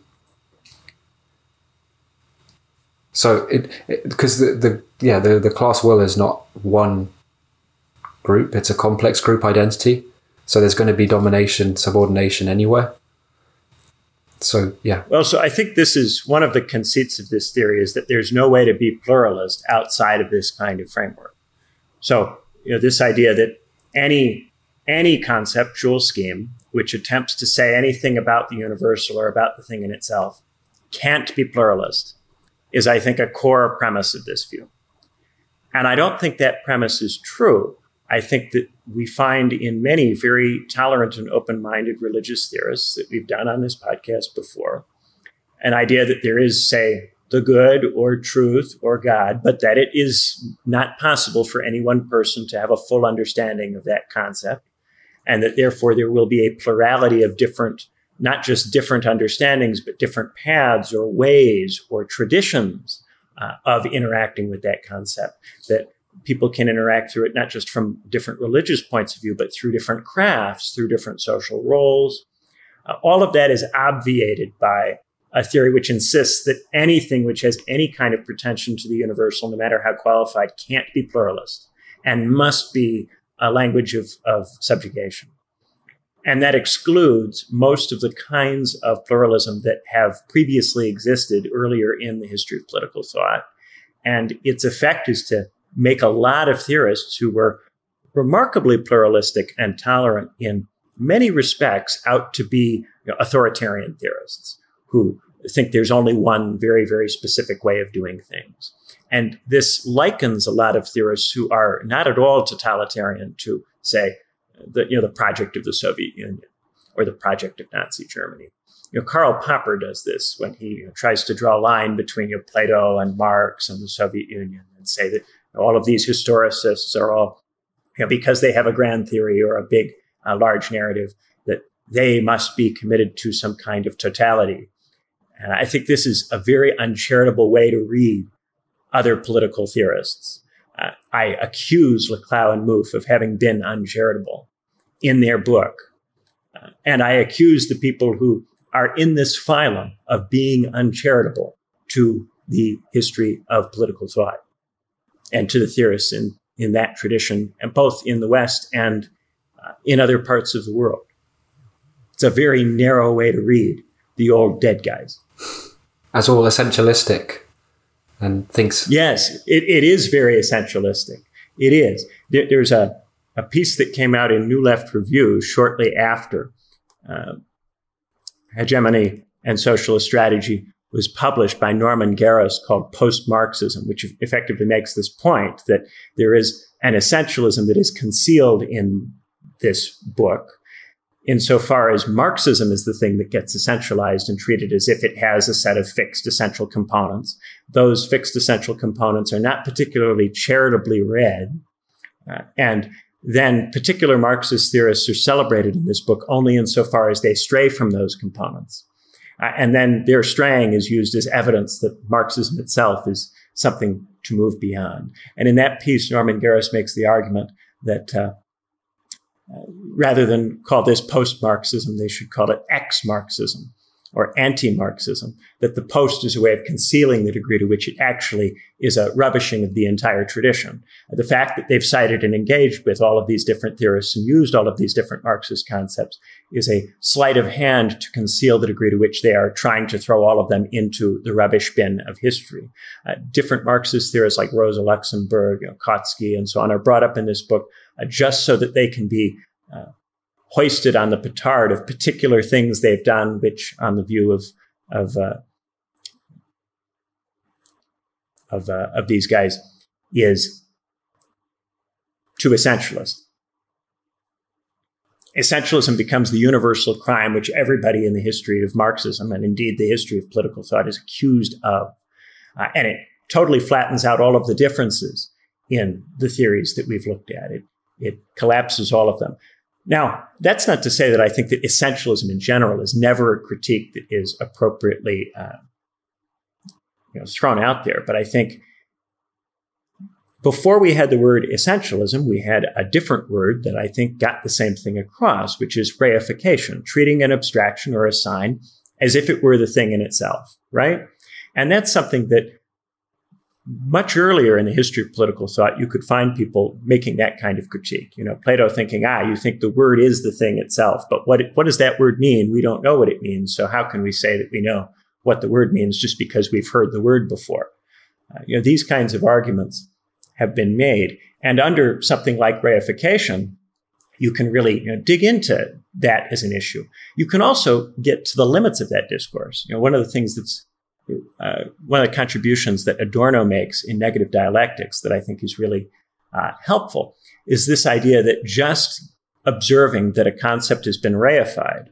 So it because the, the yeah the, the class will is not one group. It's a complex group identity. So there's going to be domination, subordination anywhere. So, yeah. Well, so I think this is one of the conceits of this theory is that there's no way to be pluralist outside of this kind of framework. So, you know, this idea that any any conceptual scheme which attempts to say anything about the universal or about the thing in itself can't be pluralist is, I think, a core premise of this view. And I don't think that premise is true I think that we find in many very tolerant and open minded religious theorists that we've done on this podcast before an idea that there is, say, the good or truth or God, but that it is not possible for any one person to have a full understanding of that concept. And that therefore there will be a plurality of different, not just different understandings, but different paths or ways or traditions uh, of interacting with that concept. That people can interact through it not just from different religious points of view, but through different crafts, through different social roles. Uh, all of that is obviated by a theory which insists that anything which has any kind of pretension to the universal, no matter how qualified, can't be pluralist and must be a language of, of subjugation. And that excludes most of the kinds of pluralism that have previously existed earlier in the history of political thought. And its effect is to make a lot of theorists who were remarkably pluralistic and tolerant in many respects out to be you know, authoritarian theorists who think there's only one very, very specific way of doing things. And this likens a lot of theorists who are not at all totalitarian to, say, the, you know, the project of the Soviet Union or the project of Nazi Germany. You know, Karl Popper does this when he you know, tries to draw a line between you know, Plato and Marx and the Soviet Union and say that all of these historicists are all, you know, because they have a grand theory or a big, large narrative, that they must be committed to some kind of totality. And I think this is a very uncharitable way to read other political theorists. Uh, I accuse Laclau and Mouffe of having been uncharitable in their book. Uh, and I accuse the people who are in this phylum of being uncharitable to the history of political thought and to the theorists in, in that tradition, and both in the West and uh, in other parts of the world. It's a very narrow way to read the old dead guys. As all essentialistic and thinks. Yes, it, it is very essentialistic. It is. There, there's a, a piece that came out in New Left Review shortly after uh, Hegemony and Socialist Strategy was published by Norman Geras called Post Marxism, which effectively makes this point that there is an essentialism that is concealed in this book, insofar as Marxism is the thing that gets essentialized and treated as if it has a set of fixed essential components. Those fixed essential components are not particularly charitably read. Uh, and then particular Marxist theorists are celebrated in this book only insofar as they stray from those components. Uh, and then their straying is used as evidence that Marxism itself is something to move beyond. And in that piece, Norman Geras makes the argument that uh, rather than call this post Marxism, they should call it ex Marxism or anti Marxism, that the post is a way of concealing the degree to which it actually is a rubbishing of the entire tradition. The fact that they've cited and engaged with all of these different theorists and used all of these different Marxist concepts is a sleight of hand to conceal the degree to which they are trying to throw all of them into the rubbish bin of history. Uh, different Marxist theorists like Rosa Luxemburg, you know, Kautsky, and so on are brought up in this book uh, just so that they can be uh, hoisted on the petard of particular things they've done, which, on the view of of uh, of, uh, of these guys, is too essentialist. Essentialism becomes the universal crime which everybody in the history of Marxism and indeed the history of political thought is accused of. Uh, and it totally flattens out all of the differences in the theories that we've looked at. It, it collapses all of them. Now, that's not to say that I think that essentialism in general is never a critique that is appropriately uh, you know, thrown out there. But I think before we had the word essentialism, we had a different word that I think got the same thing across, which is reification, treating an abstraction or a sign as if it were the thing in itself, right? And that's something that much earlier in the history of political thought, you could find people making that kind of critique. You know, Plato thinking, ah, you think the word is the thing itself, but what, what does that word mean? We don't know what it means. So how can we say that we know what the word means just because we've heard the word before? Uh, you know, these kinds of arguments have been made. And under something like reification, you can really you know, dig into that as an issue. You can also get to the limits of that discourse. You know, one of the things that's uh, one of the contributions that Adorno makes in negative dialectics that I think is really uh, helpful is this idea that just observing that a concept has been reified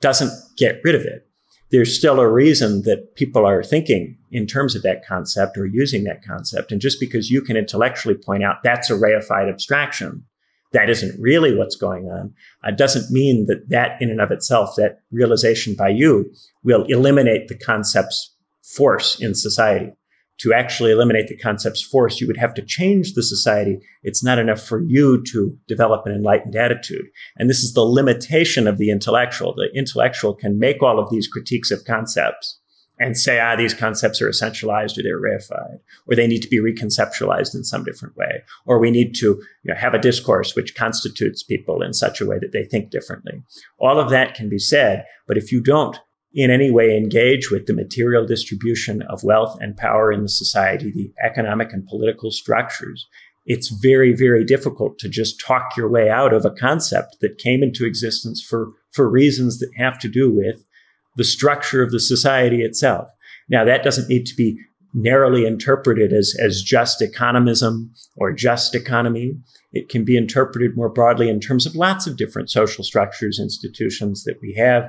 doesn't get rid of it. There's still a reason that people are thinking in terms of that concept or using that concept. And just because you can intellectually point out that's a reified abstraction that isn't really what's going on uh, doesn't mean that that in and of itself, that realization by you will eliminate the concept's force in society. To actually eliminate the concept's force, you would have to change the society. It's not enough for you to develop an enlightened attitude. And this is the limitation of the intellectual. The intellectual can make all of these critiques of concepts and say, ah, these concepts are essentialized or they're reified, or they need to be reconceptualized in some different way, or we need to you know, have a discourse which constitutes people in such a way that they think differently. All of that can be said, but if you don't in any way engage with the material distribution of wealth and power in the society, the economic and political structures, it's very, very difficult to just talk your way out of a concept that came into existence for, for reasons that have to do with the structure of the society itself. Now, that doesn't need to be narrowly interpreted as, as just economism or just economy. It can be interpreted more broadly in terms of lots of different social structures, institutions that we have.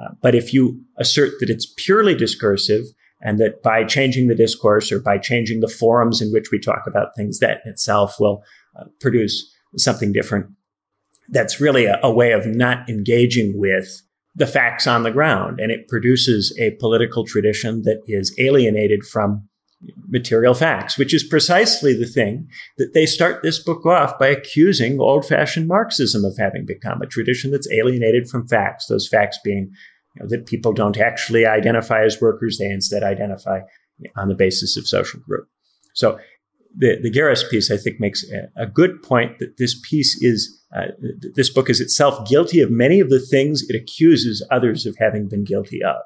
Uh, but if you assert that it's purely discursive and that by changing the discourse or by changing the forums in which we talk about things, that itself will uh, produce something different, that's really a, a way of not engaging with the facts on the ground. And it produces a political tradition that is alienated from material facts, which is precisely the thing that they start this book off by accusing old fashioned Marxism of having become a tradition that's alienated from facts, those facts being you know, that people don't actually identify as workers, they instead identify on the basis of social group. So the, the Geras piece, I think, makes a, a good point that this piece is, uh, this book is itself guilty of many of the things it accuses others of having been guilty of.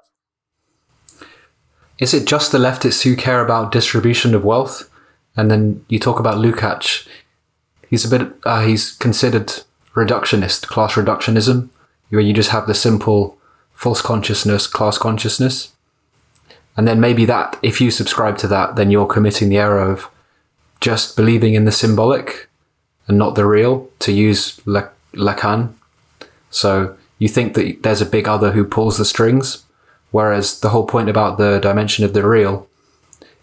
Is it just the leftists who care about distribution of wealth? And then you talk about Lukács. He's a bit, uh, he's considered reductionist, class reductionism, where you just have the simple false consciousness, class consciousness. And then maybe that, if you subscribe to that, then you're committing the error of just believing in the symbolic and not the real, to use Lacan. So you think that there's a big other who pulls the strings, whereas the whole point about the dimension of the real,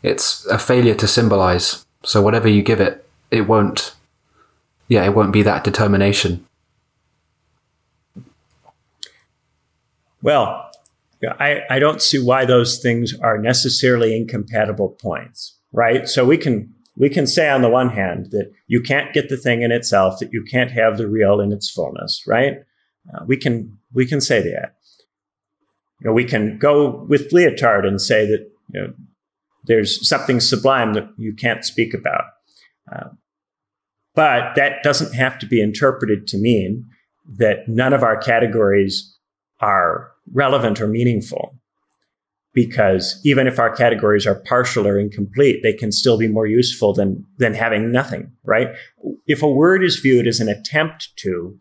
it's a failure to symbolize. So whatever you give it, it won't, yeah, it won't be that determination. Well, I, I don't see why those things are necessarily incompatible points, right? So we can we can say on the one hand that you can't get the thing in itself, that you can't have the real in its fullness, right? Uh, we can we can say that. You know, we can go with Lyotard and say that you know, there's something sublime that you can't speak about. Uh, but that doesn't have to be interpreted to mean that none of our categories are relevant or meaningful. Because even if our categories are partial or incomplete, they can still be more useful than, than having nothing, right? If a word is viewed as an attempt to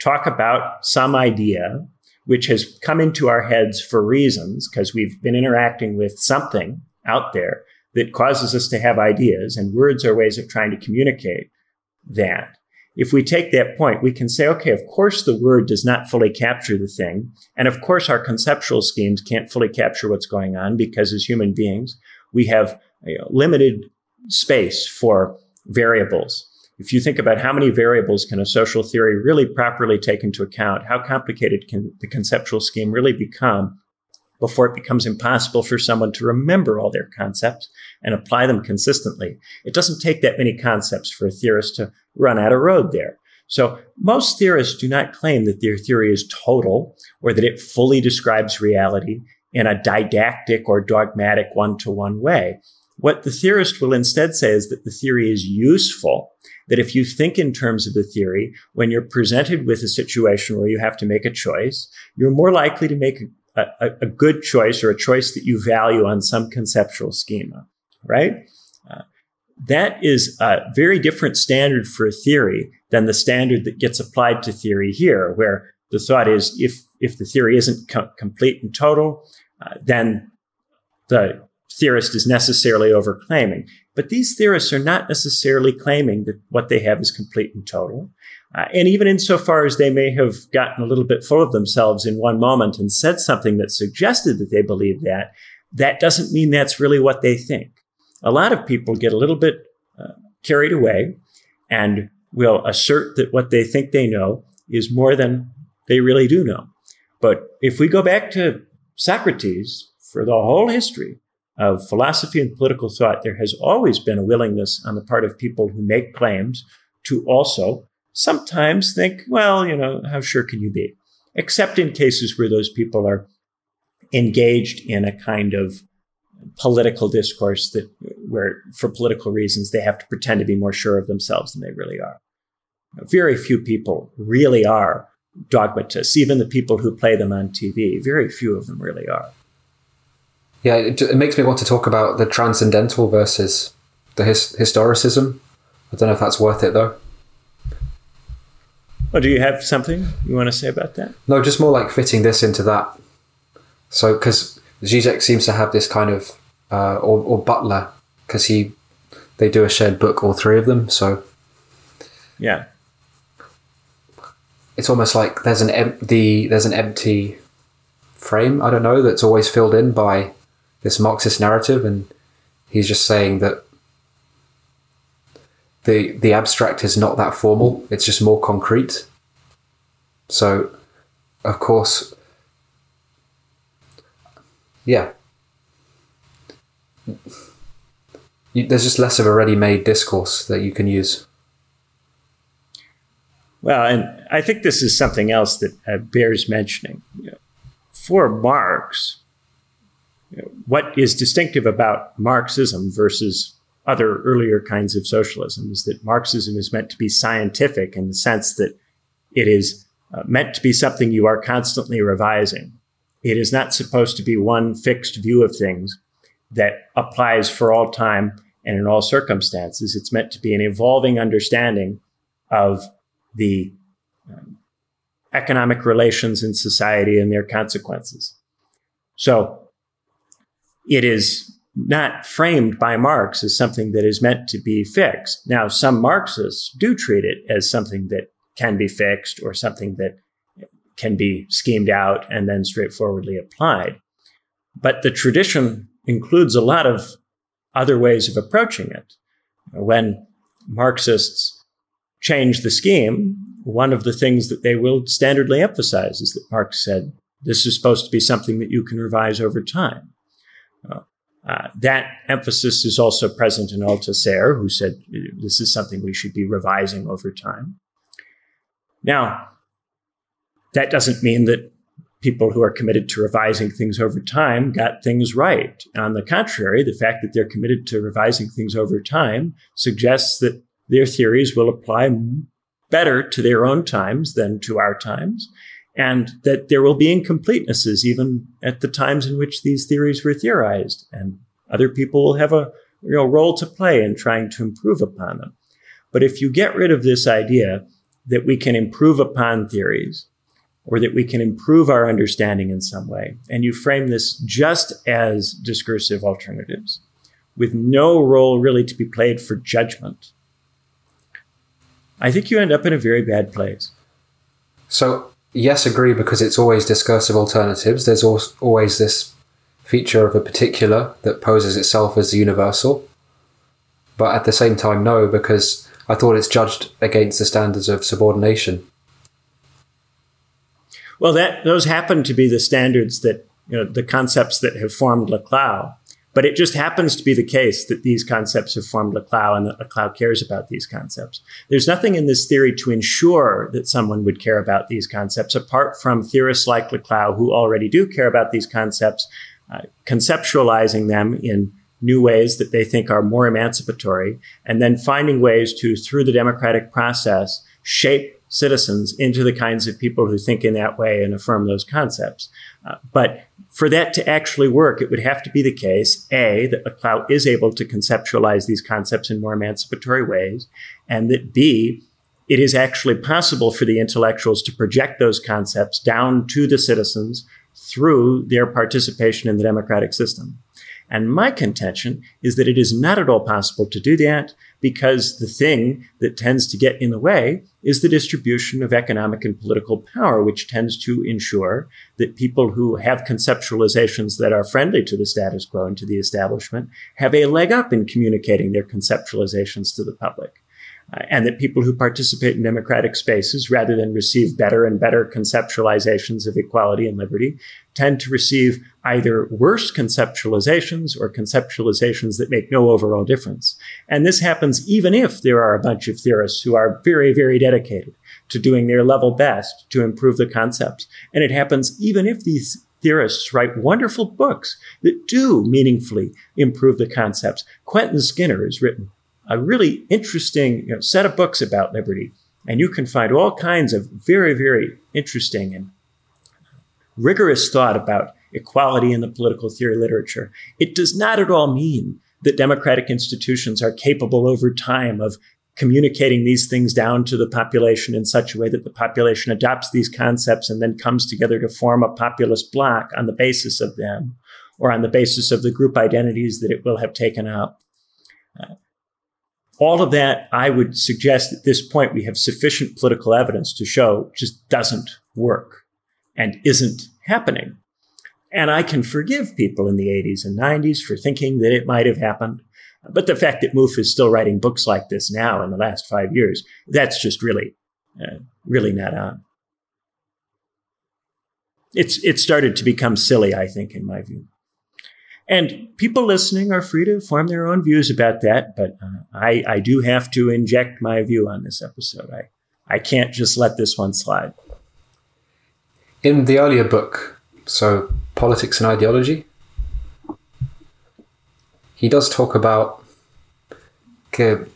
talk about some idea which has come into our heads for reasons, because we've been interacting with something out there that causes us to have ideas, and words are ways of trying to communicate that if we take that point, we can say, okay, of course the word does not fully capture the thing. And of course our conceptual schemes can't fully capture what's going on because as human beings, we have you know, limited space for variables. If you think about how many variables can a social theory really properly take into account, how complicated can the conceptual scheme really become before it becomes impossible for someone to remember all their concepts and apply them consistently. It doesn't take that many concepts for a theorist to run out of road there. So most theorists do not claim that their theory is total or that it fully describes reality in a didactic or dogmatic one-to-one way. What the theorist will instead say is that the theory is useful, that if you think in terms of the theory, when you're presented with a situation where you have to make a choice, you're more likely to make a, a, good choice or a choice that you value on some conceptual schema, right? Uh, that is a very different standard for a theory than the standard that gets applied to theory here, where the thought is if, if the theory isn't co- complete and total, uh, then the theorist is necessarily overclaiming. But these theorists are not necessarily claiming that what they have is complete and total. Uh, and even insofar as they may have gotten a little bit full of themselves in one moment and said something that suggested that they believe that, that doesn't mean that's really what they think. A lot of people get a little bit uh, carried away and will assert that what they think they know is more than they really do know. But if we go back to Socrates, for the whole history of philosophy and political thought, there has always been a willingness on the part of people who make claims to also sometimes think, well, you know, how sure can you be? Except in cases where those people are engaged in a kind of political discourse that where for political reasons they have to pretend to be more sure of themselves than they really are. Very few people really are dogmatists, even the people who play them on TV. Very few of them really are. Yeah, it, it makes me want to talk about the transcendental versus the his, historicism. I don't know if that's worth it though. Well, do you have something you want to say about that? No, just more like fitting this into that. So, because Zizek seems to have this kind of, uh, or, or Butler, because he, they do a shared book, all three of them. So, yeah, it's almost like there's an empty, there's an empty frame. I don't know that's always filled in by this Marxist narrative, and he's just saying that the the abstract is not that formal. It's just more concrete. So, of course, yeah, you, there's just less of a ready-made discourse that you can use. Well, and I think this is something else that uh, bears mentioning. For Marx, what is distinctive about Marxism versus other earlier kinds of socialism is that Marxism is meant to be scientific in the sense that it is uh, meant to be something you are constantly revising. It is not supposed to be one fixed view of things that applies for all time and in all circumstances. It's meant to be an evolving understanding of the um, economic relations in society and their consequences. So it is not framed by Marx as something that is meant to be fixed. Now, some Marxists do treat it as something that can be fixed or something that can be schemed out and then straightforwardly applied. But the tradition includes a lot of other ways of approaching it. When Marxists change the scheme, one of the things that they will standardly emphasize is that Marx said, this is supposed to be something that you can revise over time. Uh, that emphasis is also present in Althusser, who said this is something we should be revising over time. Now, that doesn't mean that people who are committed to revising things over time got things right. On the contrary, the fact that they're committed to revising things over time suggests that their theories will apply better to their own times than to our times, and that there will be incompletenesses even at the times in which these theories were theorized, and other people will have a role to play in trying to improve upon them. But if you get rid of this idea that we can improve upon theories, or that we can improve our understanding in some way, and you frame this just as discursive alternatives, with no role really to be played for judgment, I think you end up in a very bad place. So, yes, agree because it's always discursive alternatives. There's always this feature of a particular that poses itself as the universal. But at the same time, no, because I thought it's judged against the standards of subordination. Well, that those happen to be the standards that you know the concepts that have formed Laclau. But it just happens to be the case that these concepts have formed Laclau and that Laclau cares about these concepts. There's nothing in this theory to ensure that someone would care about these concepts apart from theorists like Laclau who already do care about these concepts, uh, conceptualizing them in new ways that they think are more emancipatory, and then finding ways to, through the democratic process, shape citizens into the kinds of people who think in that way and affirm those concepts. Uh, but for that to actually work, it would have to be the case, A, that Laclau is able to conceptualize these concepts in more emancipatory ways, and that B, it is actually possible for the intellectuals to project those concepts down to the citizens through their participation in the democratic system. And my contention is that it is not at all possible to do that because the thing that tends to get in the way is the distribution of economic and political power, which tends to ensure that people who have conceptualizations that are friendly to the status quo and to the establishment have a leg up in communicating their conceptualizations to the public Uh, and that people who participate in democratic spaces, rather than receive better and better conceptualizations of equality and liberty, tend to receive either worse conceptualizations or conceptualizations that make no overall difference. And this happens even if there are a bunch of theorists who are very, very dedicated to doing their level best to improve the concepts. And it happens even if these theorists write wonderful books that do meaningfully improve the concepts. Quentin Skinner has written a really interesting you know, set of books about liberty. And you can find all kinds of very, very interesting and rigorous thought about equality in the political theory literature. It does not at all mean that democratic institutions are capable over time of communicating these things down to the population in such a way that the population adopts these concepts and then comes together to form a populist bloc on the basis of them or on the basis of the group identities that it will have taken up. All of that, I would suggest at this point, we have sufficient political evidence to show just doesn't work and isn't happening. And I can forgive people in the 80s and 90s for thinking that it might have happened. But the fact that Mouffe is still writing books like this now in the last five years, that's just really, uh, really not on. It's, it started to become silly, I think, in my view. And people listening are free to form their own views about that, but uh, I, I do have to inject my view on this episode. I, I can't just let this one slide. In the earlier book, so Politics and Ideology, he does talk about the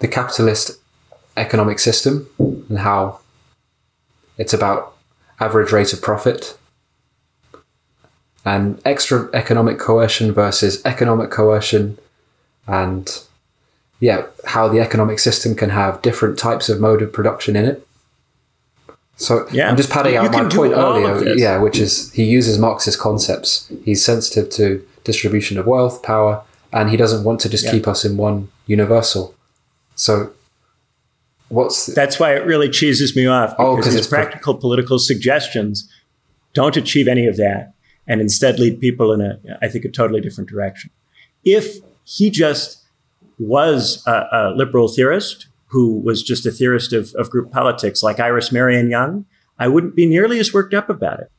capitalist economic system and how it's about average rate of profit and extra economic coercion versus economic coercion. And yeah how the economic system can have different types of mode of production in it. So yeah. i'm just padding out my point earlier yeah which is he uses marxist concepts. He's sensitive to distribution of wealth power and he doesn't want to just yeah. keep us in one universal. So what's the, that's why it really cheeses me off oh, because oh, his practical political suggestions don't achieve any of that and instead lead people in a i think a totally different direction. If he just was a, a liberal theorist who was just a theorist of, of group politics like iris marion young i wouldn't be nearly as worked up about it.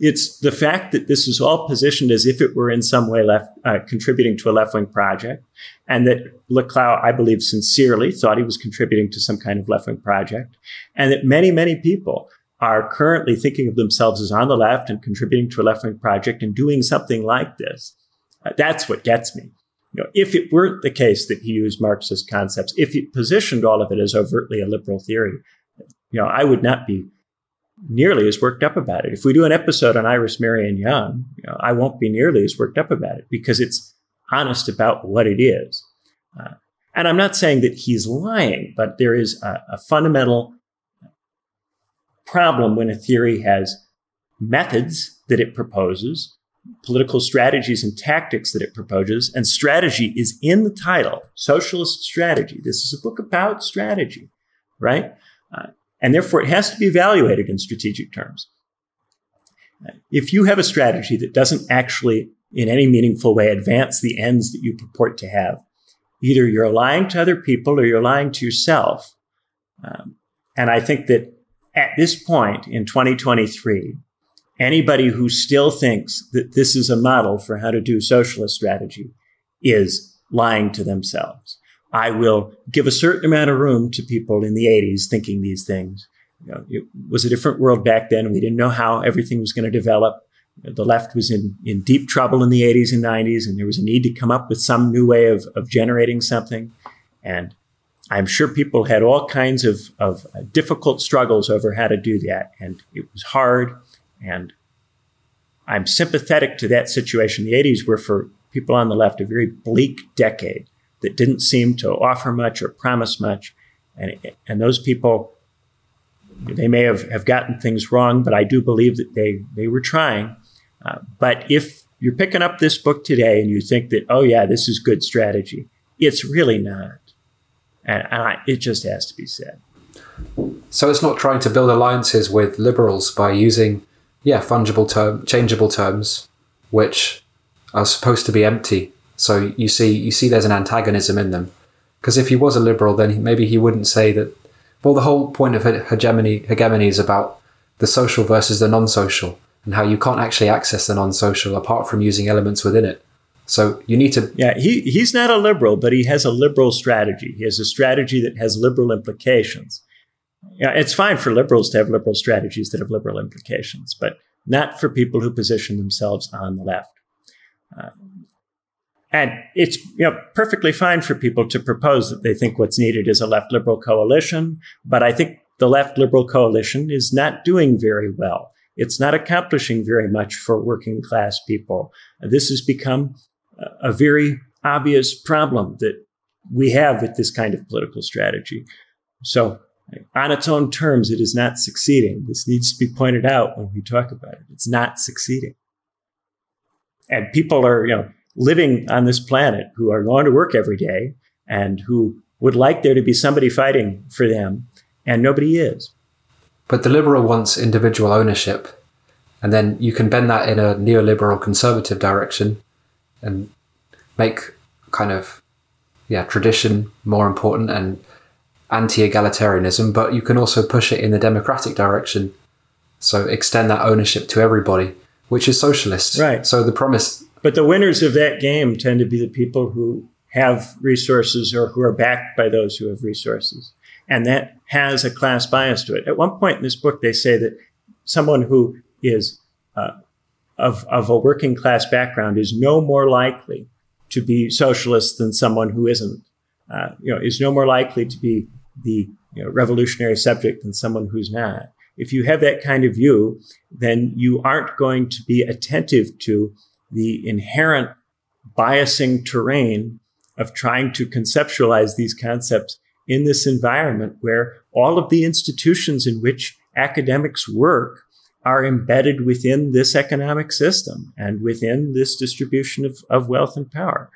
It's the fact that this is all positioned as if it were in some way left uh, contributing to a left wing project, and that Laclau, I believe, sincerely thought he was contributing to some kind of left wing project, and that many, many people are currently thinking of themselves as on the left and contributing to a left wing project and doing something like this. Uh, that's what gets me. You know, if it weren't the case that he used Marxist concepts, if he positioned all of it as overtly a liberal theory, you know, I would not be nearly as worked up about it. If we do an episode on Iris Marion Young, you know, I won't be nearly as worked up about it because it's honest about what it is. Uh, and I'm not saying that he's lying, but there is a, a fundamental problem when a theory has methods that it proposes, political strategies and tactics that it proposes, and strategy is in the title, socialist strategy. This is a book about strategy, right? Uh, and therefore it has to be evaluated in strategic terms. If you have a strategy that doesn't actually, in any meaningful way, advance the ends that you purport to have, either you're lying to other people or you're lying to yourself. Um, and I think that at this point in 2023, anybody who still thinks that this is a model for how to do socialist strategy is lying to themselves. I will give a certain amount of room to people in the 80s thinking these things. You know, it was a different world back then. We didn't know how everything was going to develop. The left was in, in deep trouble in the 80s and 90s, and there was a need to come up with some new way of, of generating something. And I'm sure people had all kinds of, of difficult struggles over how to do that. And it was hard. And I'm sympathetic to that situation. The 80s were for people on the left a very bleak decade that didn't seem to offer much or promise much. And, and those people, they may have, have gotten things wrong, but I do believe that they, they were trying. Uh, but if you're picking up this book today and you think that, oh, yeah, this is good strategy, it's really not. And, and I, it just has to be said. So it's not trying to build alliances with liberals by using, yeah, fungible term, changeable terms, which are supposed to be empty so you see, you see, there's an antagonism in them. Because if he was a liberal, then maybe he wouldn't say that. Well, the whole point of hegemony, hegemony is about the social versus the non-social, and how you can't actually access the non-social apart from using elements within it. So you need to. Yeah, he, he's not a liberal, but he has a liberal strategy. He has a strategy that has liberal implications. Yeah, it's fine for liberals to have liberal strategies that have liberal implications, but not for people who position themselves on the left. Uh, and it's you know perfectly fine for people to propose that they think what's needed is a left liberal coalition, but I think the left liberal coalition is not doing very well. It's not accomplishing very much for working class people. This has become a very obvious problem that we have with this kind of political strategy. So, on its own terms, it is not succeeding. This needs to be pointed out when we talk about it. It's not succeeding. And people are, you know, living on this planet who are going to work every day and who would like there to be somebody fighting for them, and nobody is. But the liberal wants individual ownership, and then you can bend that in a neoliberal conservative direction and make kind of yeah tradition more important and anti-egalitarianism but you can also push it in the democratic direction so extend that ownership to everybody which is socialist right so the promise but the winners of that game tend to be the people who have resources or who are backed by those who have resources. And that has a class bias to it. At one point in this book, they say that someone who is uh, of, of a working class background is no more likely to be socialist than someone who isn't. Uh, you know, is no more likely to be the you know, revolutionary subject than someone who's not. If you have that kind of view, then you aren't going to be attentive to the inherent biasing terrain of trying to conceptualize these concepts in this environment where all of the institutions in which academics work are embedded within this economic system and within this distribution of, of wealth and power.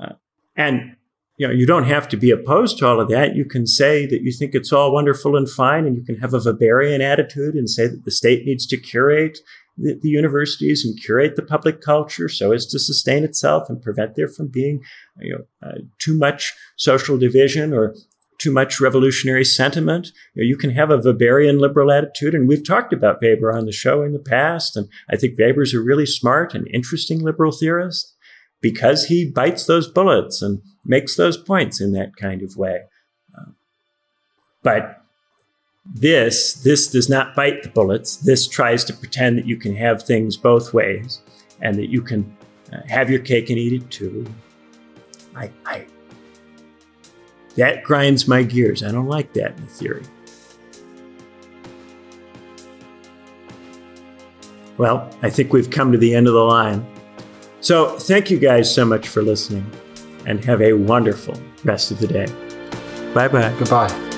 Uh, and you know, you don't have to be opposed to all of that. You can say that you think it's all wonderful and fine, and you can have a Weberian attitude and say that the state needs to curate the, the, universities and curate the public culture so as to sustain itself and prevent there from being, you know, uh, too much social division or too much revolutionary sentiment. You, know, you can have a Weberian liberal attitude, and we've talked about Weber on the show in the past. And I think Weber's a really smart and interesting liberal theorist because he bites those bullets and makes those points in that kind of way. Uh, but this this does not bite the bullets. This tries to pretend that you can have things both ways and that you can uh, have your cake and eat it too. I, I that grinds my gears. I don't like that in theory. Well, I think we've come to the end of the line. So, thank you guys so much for listening and have a wonderful rest of the day. Bye bye. Goodbye.